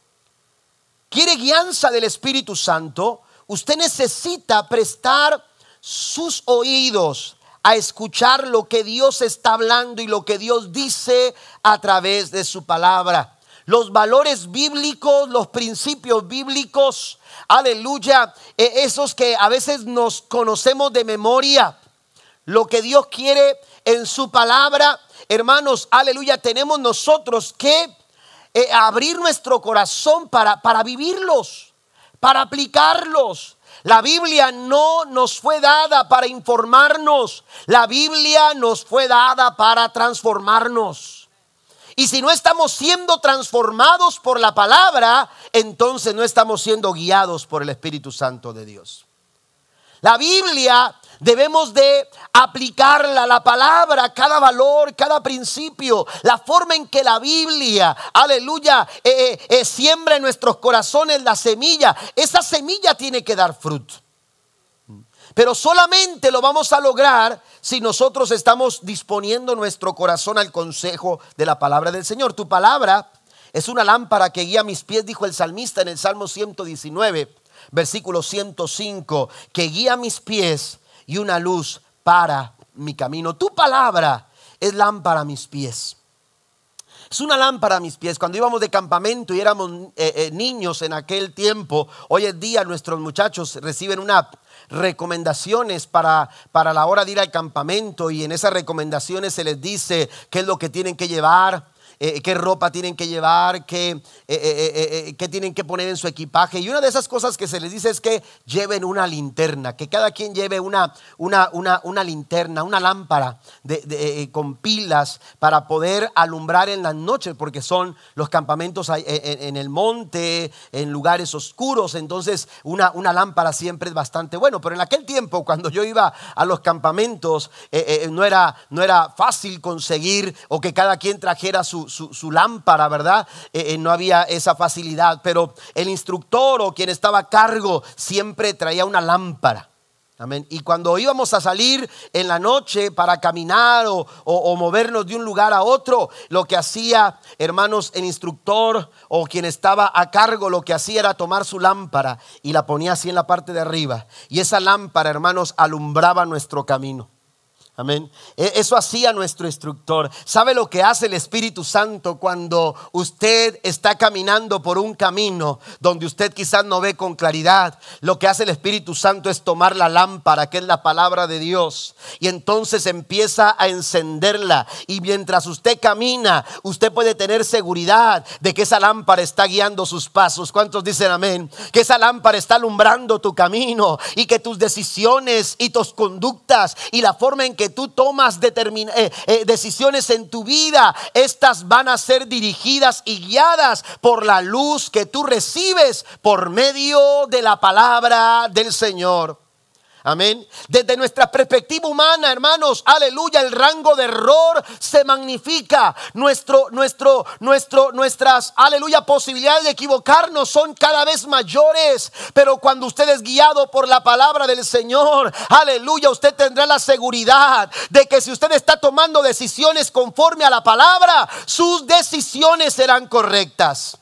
¿Quiere guianza del Espíritu Santo? Usted necesita prestar sus oídos a escuchar lo que Dios está hablando y lo que Dios dice a través de su palabra. Los valores bíblicos, los principios bíblicos, aleluya, e-, esos que a veces nos conocemos de memoria, lo que Dios quiere en su palabra, hermanos, aleluya, tenemos nosotros que eh, abrir nuestro corazón para, para vivirlos, para aplicarlos. La Biblia no nos fue dada para informarnos, la Biblia nos fue dada para transformarnos. Y si no estamos siendo transformados por la palabra, entonces no estamos siendo guiados por el Espíritu Santo de Dios. La Biblia debemos de aplicarla, la palabra, cada valor, cada principio, la forma en que la Biblia, aleluya, eh, eh, eh, siembra en nuestros corazones la semilla. Esa semilla tiene que dar fruto. Pero solamente lo vamos a lograr si nosotros estamos disponiendo nuestro corazón al consejo de la palabra del Señor. Tu palabra es una lámpara que guía mis pies, dijo el salmista en el Salmo 119, versículo 105, que guía mis pies y una luz para mi camino. Tu palabra es lámpara a mis pies. Es una lámpara a mis pies. Cuando íbamos de campamento y éramos eh, eh, niños en aquel tiempo, hoy en día nuestros muchachos reciben una recomendaciones para, para la hora de ir al campamento y en esas recomendaciones se les dice qué es lo que tienen que llevar, eh, qué ropa tienen que llevar, qué, eh, eh, qué, tienen que poner en su equipaje. Y una de esas cosas que se les dice es que lleven una linterna, que cada quien lleve una, una, una, linterna, una lámpara de, con pilas para poder alumbrar en las noches, porque son los campamentos en, el monte, en lugares oscuros. Entonces, una, una lámpara siempre es bastante bueno. Pero en aquel tiempo, cuando yo iba a los campamentos, no, era, no era fácil conseguir o que cada quien trajera su su, lámpara, ¿verdad? Eh, eh, no había esa facilidad, pero el instructor o quien estaba a cargo siempre traía una lámpara. Amén. Y cuando íbamos a salir en la noche para caminar o, o, movernos de un lugar a otro, lo que hacía, hermanos, el instructor o quien estaba a cargo, lo que hacía era tomar su lámpara y la ponía así en la parte de arriba. Y esa lámpara, hermanos, alumbraba nuestro camino. Amén. E, eso hacía nuestro instructor. ¿Sabe lo que hace el Espíritu Santo cuando usted está caminando por un camino donde usted quizás no ve con claridad? Lo que hace el Espíritu Santo es tomar la lámpara, que es la palabra de Dios, y entonces empieza a encenderla. Y mientras usted camina, usted puede tener seguridad de que esa lámpara está guiando sus pasos. ¿Cuántos dicen amén? Que esa lámpara está alumbrando tu camino y que tus decisiones y tus conductas y la forma en que tú tomas eh, eh, decisiones en tu vida, estas van a ser dirigidas y guiadas por la luz que tú recibes por medio de la palabra del Señor. Amén. Desde nuestra perspectiva humana, hermanos, aleluya, el rango de error se magnifica. Nuestro, nuestro, nuestro, nuestras, aleluya, posibilidades de equivocarnos son cada vez mayores. Pero cuando usted es guiado por la palabra del Señor, aleluya, usted tendrá la seguridad de que si usted está tomando decisiones conforme a la palabra, sus decisiones serán correctas.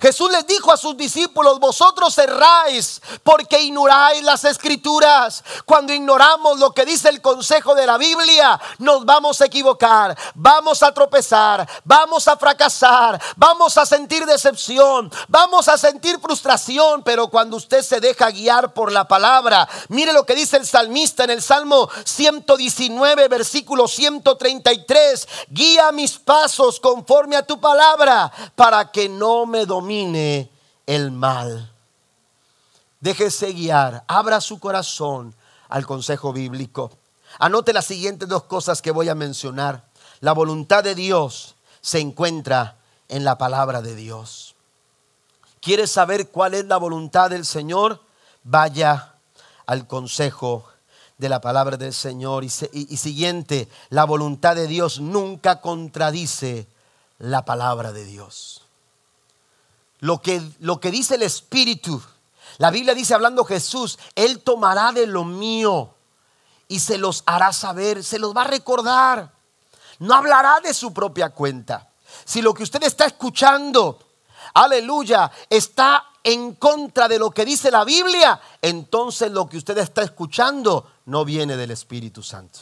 Jesús les dijo a sus discípulos, vosotros erráis porque ignoráis las escrituras. Cuando ignoramos lo que dice el consejo de la Biblia, nos vamos a equivocar, vamos a tropezar, vamos a fracasar, vamos a sentir decepción, vamos a sentir frustración, pero cuando usted se deja guiar por la palabra, mire lo que dice el salmista en el Salmo 119, versículo 133, guía mis pasos conforme a tu palabra para que no me domine el mal. Déjese guiar, abra su corazón al consejo bíblico. Anote las siguientes dos cosas que voy a mencionar. La voluntad de Dios se encuentra en la palabra de Dios. ¿Quieres saber cuál es la voluntad del Señor? Vaya al consejo de la palabra del Señor. Y, siguiente, la voluntad de Dios nunca contradice la palabra de Dios lo que, lo que dice el Espíritu. La Biblia dice, hablando Jesús, Él tomará de lo mío y se los hará saber, se los va a recordar. No hablará de su propia cuenta. Si lo que usted está escuchando, aleluya, está en contra de lo que dice la Biblia, entonces lo que usted está escuchando no viene del Espíritu Santo.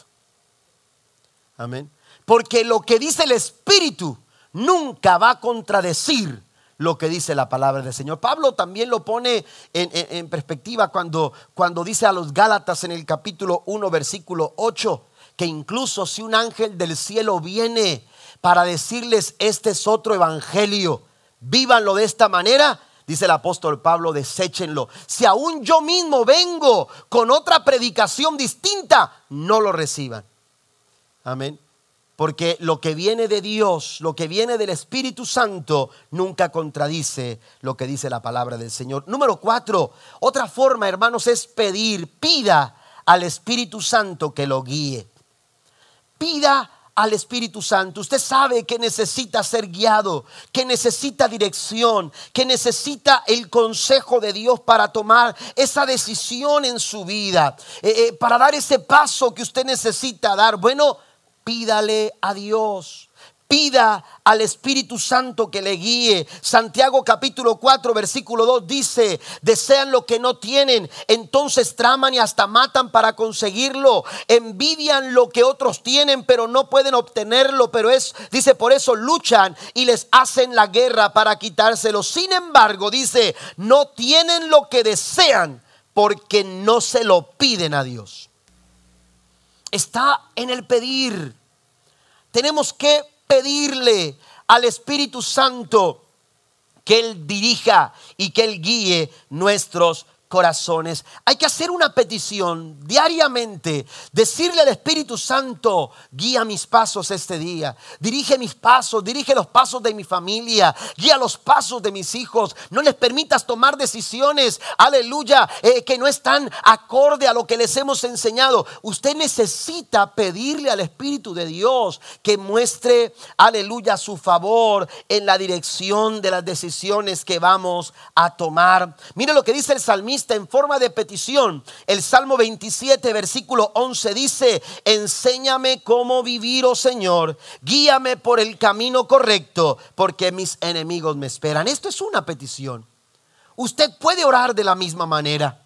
Amén. Porque lo que dice el Espíritu nunca va a contradecir lo que dice la palabra del Señor. Pablo también lo pone en, perspectiva cuando, cuando dice a los Gálatas en el capítulo 1, versículo 8, que incluso si un ángel del cielo viene para decirles, este es otro evangelio, vívanlo de esta manera, dice el apóstol Pablo, deséchenlo. Si aún yo mismo vengo con otra predicación distinta, no lo reciban. Amén. Porque lo que viene de Dios, lo que viene del Espíritu Santo, nunca contradice lo que dice la palabra del Señor. Número cuatro, otra forma, hermanos, es pedir, pida al Espíritu Santo que lo guíe. Pida al Espíritu Santo, usted sabe que necesita ser guiado, que necesita dirección, que necesita el consejo de Dios para tomar esa decisión en su vida, eh, eh, para dar ese paso que usted necesita dar. Bueno, pídale a Dios. Pida al Espíritu Santo que le guíe. Santiago capítulo 4 versículo 2 dice, desean lo que no tienen, entonces traman y hasta matan para conseguirlo. Envidian lo que otros tienen, pero no pueden obtenerlo. Pero es, dice, por eso luchan y les hacen la guerra para quitárselo. Sin embargo, dice, no tienen lo que desean porque no se lo piden a Dios. Está en el pedir. Tenemos que pedirle al Espíritu Santo que Él dirija y que Él guíe nuestros corazones. Hay que hacer una petición diariamente, decirle al Espíritu Santo, guía mis pasos este día, dirige mis pasos, dirige los pasos de mi familia, guía los pasos de mis hijos, no les permitas tomar decisiones, aleluya, eh, que no están acorde a lo que les hemos enseñado. Usted necesita pedirle al Espíritu de Dios que muestre, aleluya, su favor en la dirección de las decisiones que vamos a tomar. Mire lo que dice el salmista en forma de petición. El Salmo 27, versículo 11 dice, enséñame cómo vivir, oh Señor, guíame por el camino correcto, porque mis enemigos me esperan. Esto es una petición. Usted puede orar de la misma manera.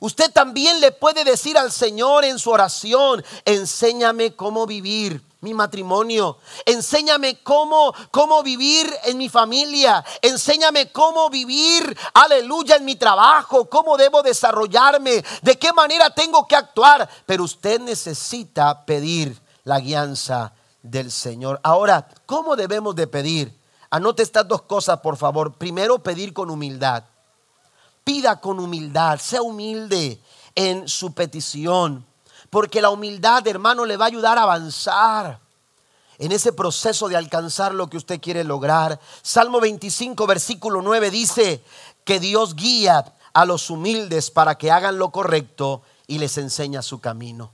Usted también le puede decir al Señor en su oración, enséñame cómo vivir mi matrimonio. Enséñame cómo, cómo vivir en mi familia. Enséñame cómo vivir, aleluya, en mi trabajo. Cómo debo desarrollarme. De qué manera tengo que actuar. Pero usted necesita pedir la guianza del Señor. Ahora, ¿cómo debemos de pedir? Anote estas dos cosas, por favor. Primero, pedir con humildad. Pida con humildad. Sea humilde en su petición. Porque la humildad, hermano, le va a ayudar a avanzar en ese proceso de alcanzar lo que usted quiere lograr. Salmo 25, versículo 9 dice que Dios guía a los humildes para que hagan lo correcto y les enseña su camino.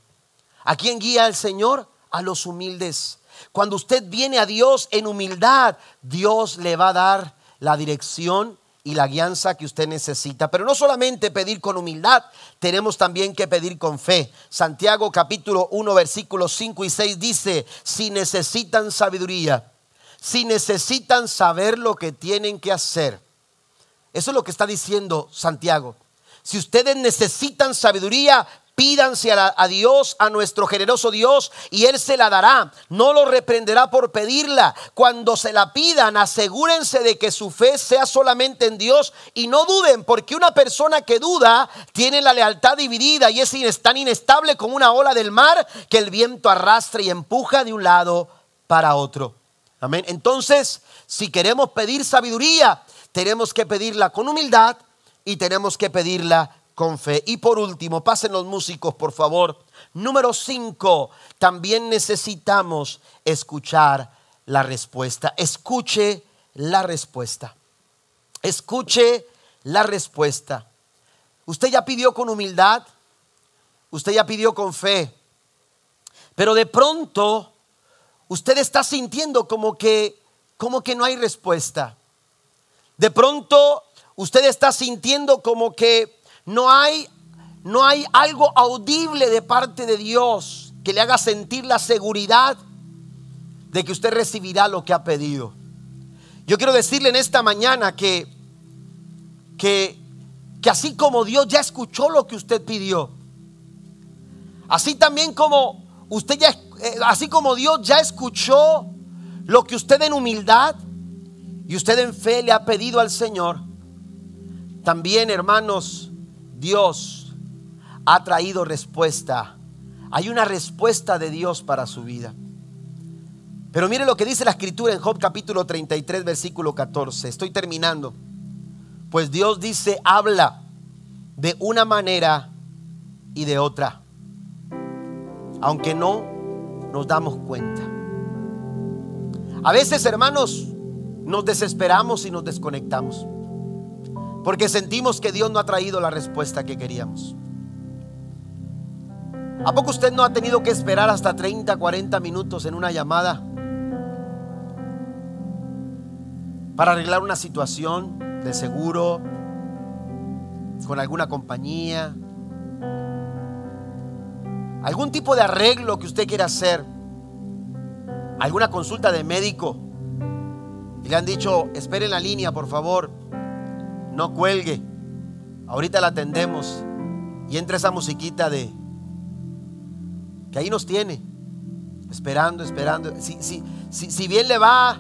¿A quién guía el Señor? A los humildes. Cuando usted viene a Dios en humildad, Dios le va a dar la dirección y la guianza que usted necesita. Pero no solamente pedir con humildad, tenemos también que pedir con fe. Santiago capítulo 1 versículos 5 y 6 dice, si necesitan sabiduría, si necesitan saber lo que tienen que hacer. Eso es lo que está diciendo Santiago. Si ustedes necesitan sabiduría, Pídanse a, Dios, a nuestro generoso Dios, y Él se la dará. No lo reprenderá por pedirla. Cuando se la pidan, asegúrense de que su fe sea solamente en Dios y no duden, porque una persona que duda tiene la lealtad dividida y es tan inestable como una ola del mar que el viento arrastra y empuja de un lado para otro. Amén. Entonces, si queremos pedir sabiduría, tenemos que pedirla con humildad y tenemos que pedirla con fe. Y por último, pasen los músicos, por favor. Número 5, también necesitamos escuchar la respuesta. Escuche la respuesta. Escuche la respuesta. Usted ya pidió con humildad, usted ya pidió con fe, pero de pronto usted está sintiendo como que como que no hay respuesta. De pronto usted está sintiendo como que no hay, no hay algo audible de parte de Dios que le haga sentir la seguridad de que usted recibirá lo que ha pedido. Yo quiero decirle en esta mañana que, que, que así como Dios ya escuchó lo que usted pidió, así también como usted ya, eh, así como Dios ya escuchó lo que usted en humildad y usted en fe le ha pedido al Señor, también hermanos, Dios ha traído respuesta. Hay una respuesta de Dios para su vida. Pero mire lo que dice la escritura en Job capítulo 33, versículo 14. Estoy terminando. Pues Dios dice, habla de una manera y de otra. Aunque no nos damos cuenta. A veces, hermanos, nos desesperamos y nos desconectamos. Porque sentimos que Dios no ha traído la respuesta que queríamos. ¿A poco usted no ha tenido que esperar hasta 30, 40 minutos en una llamada para arreglar una situación de seguro con alguna compañía? Algún tipo de arreglo que usted quiera hacer. Alguna consulta de médico. Y le han dicho, espere en la línea, por favor. No cuelgue. Ahorita la atendemos. Y entra esa musiquita de que ahí nos tiene. Esperando, esperando. Si, si, bien le va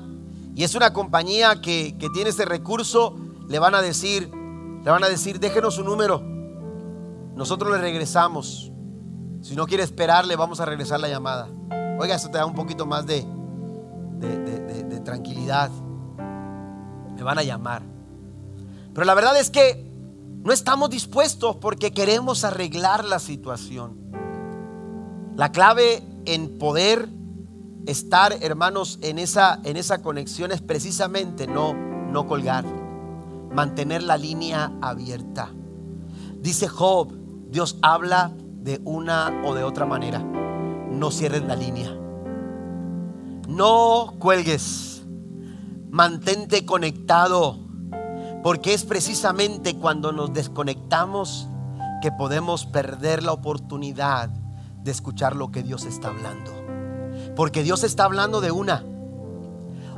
y es una compañía que, que tiene ese recurso, le van a decir, le van a decir, déjenos su número. Nosotros le regresamos. Si no quiere esperar, le vamos a regresar la llamada. Oiga, eso te da un poquito más de, de, tranquilidad. Me van a llamar. Pero la verdad es que no estamos dispuestos porque queremos arreglar la situación. La clave en poder estar, hermanos, en esa, en esa conexión es precisamente no, no colgar, mantener la línea abierta. Dice Job, Dios habla de una o de otra manera. No cierres la línea. No cuelgues. Mantente conectado. Porque es precisamente cuando nos desconectamos que podemos perder la oportunidad de escuchar lo que Dios está hablando. Porque Dios está hablando de una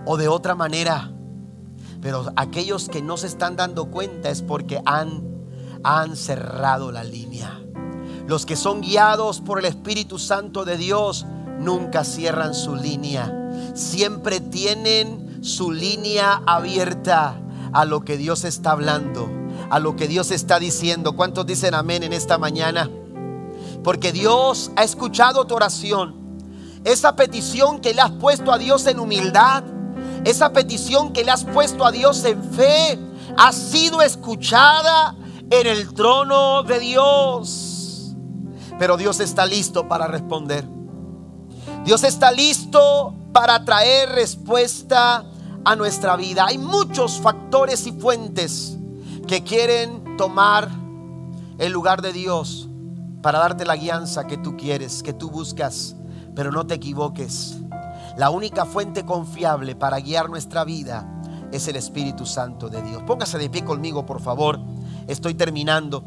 o de otra manera. Pero aquellos que no se están dando cuenta es porque han, han cerrado la línea. Los que son guiados por el Espíritu Santo de Dios nunca cierran su línea. Siempre tienen su línea abierta a lo que Dios está hablando, a lo que Dios está diciendo. ¿Cuántos dicen amén en esta mañana? Porque Dios ha escuchado tu oración. Esa petición que le has puesto a Dios en humildad, esa petición que le has puesto a Dios en fe, ha sido escuchada en el trono de Dios. Pero Dios está listo para responder. Dios está listo para traer respuesta a nuestra vida. Hay muchos factores y fuentes que quieren tomar el lugar de Dios para darte la guianza que tú quieres, que tú buscas. Pero no te equivoques. La única fuente confiable para guiar nuestra vida es el Espíritu Santo de Dios. Póngase de pie conmigo, por favor. Estoy terminando.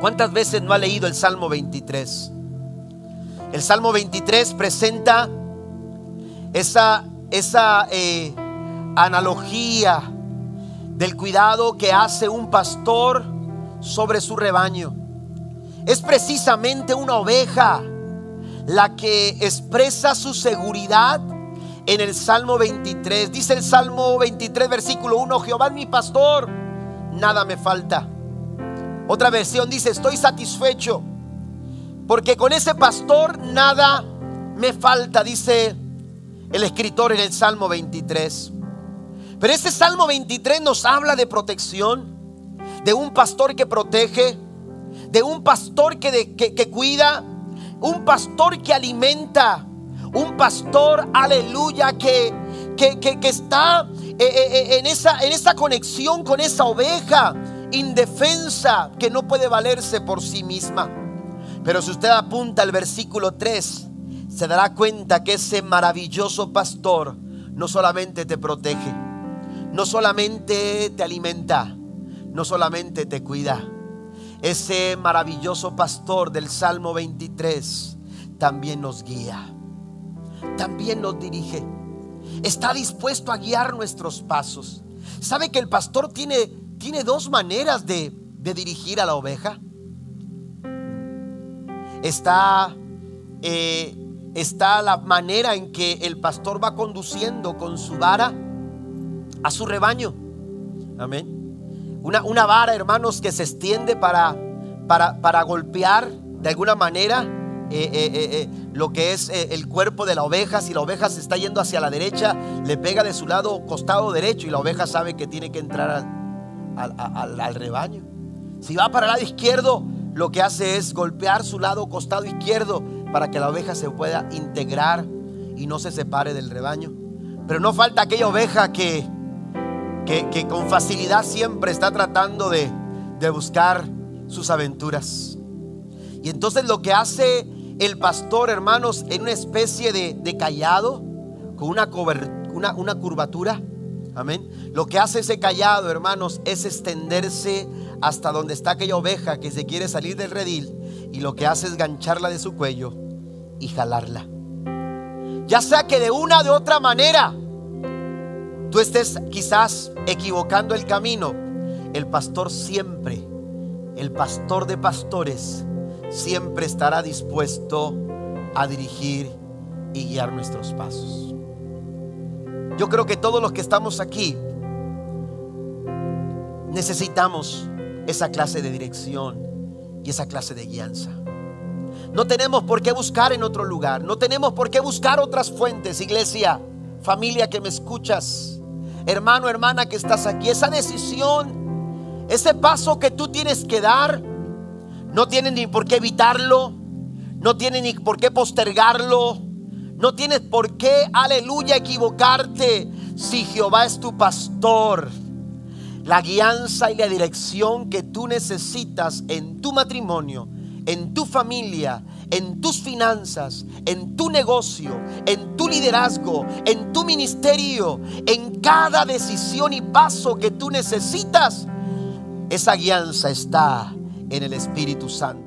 ¿Cuántas veces no ha leído el Salmo 23? El Salmo 23 presenta esa, esa eh, analogía del cuidado que hace un pastor sobre su rebaño. Es precisamente una oveja la que expresa su seguridad en el Salmo 23. Dice el Salmo 23, versículo 1, Jehová es mi pastor, nada me falta. Otra versión dice, estoy satisfecho porque con ese pastor nada me falta, dice el escritor en el Salmo 23. Pero ese Salmo 23 nos habla de protección, de un pastor que protege, de un pastor que, que, cuida, un pastor que alimenta, un pastor, aleluya, que, que, está eh, eh, eh, en, esa, en esa conexión con esa oveja indefensa que no puede valerse por sí misma. Pero si usted apunta al versículo 3, se dará cuenta que ese maravilloso pastor no solamente te protege, no solamente te alimenta, no solamente te cuida. Ese maravilloso pastor del Salmo 23 también nos guía, también nos dirige. Está dispuesto a guiar nuestros pasos. ¿Sabe que el pastor tiene tiene dos maneras de, dirigir a la oveja. Está, eh, está la manera en que el pastor va conduciendo con su vara a su rebaño. Amén. Una, una vara, hermanos, que se extiende para, para, para golpear de alguna manera eh, eh, lo que es el cuerpo de la oveja. Si la oveja se está yendo hacia la derecha, le pega de su lado costado derecho y la oveja sabe que tiene que entrar al, al, rebaño. Si va para el lado izquierdo, lo que hace es golpear su lado costado izquierdo para que la oveja se pueda integrar y no se separe del rebaño. Pero no falta aquella oveja que, con facilidad siempre está tratando de, de buscar sus aventuras. Y entonces lo que hace el pastor, hermanos, en una especie de, de callado, con una, una, una curvatura. Amén. Lo que hace ese callado, hermanos, es extenderse hasta donde está aquella oveja que se quiere salir del redil. Y lo que hace es gancharla de su cuello y jalarla. Ya sea que de una o de otra manera tú estés quizás equivocando el camino, el pastor siempre, el pastor de pastores, siempre estará dispuesto a dirigir y guiar nuestros pasos. Yo creo que todos los que estamos aquí necesitamos esa clase de dirección y esa clase de guianza. No tenemos por qué buscar en otro lugar, no tenemos por qué buscar otras fuentes, iglesia, familia que me escuchas, hermano, hermana que estás aquí, esa decisión, ese paso que tú tienes que dar, no tienes ni por qué evitarlo, no tienes ni por qué postergarlo, no tienes por qué, aleluya, equivocarte si Jehová es tu pastor. La guianza y la dirección que tú necesitas en tu matrimonio, en tu familia, en tus finanzas, en tu negocio, en tu liderazgo, en tu ministerio, en cada decisión y paso que tú necesitas, esa guianza está en el Espíritu Santo.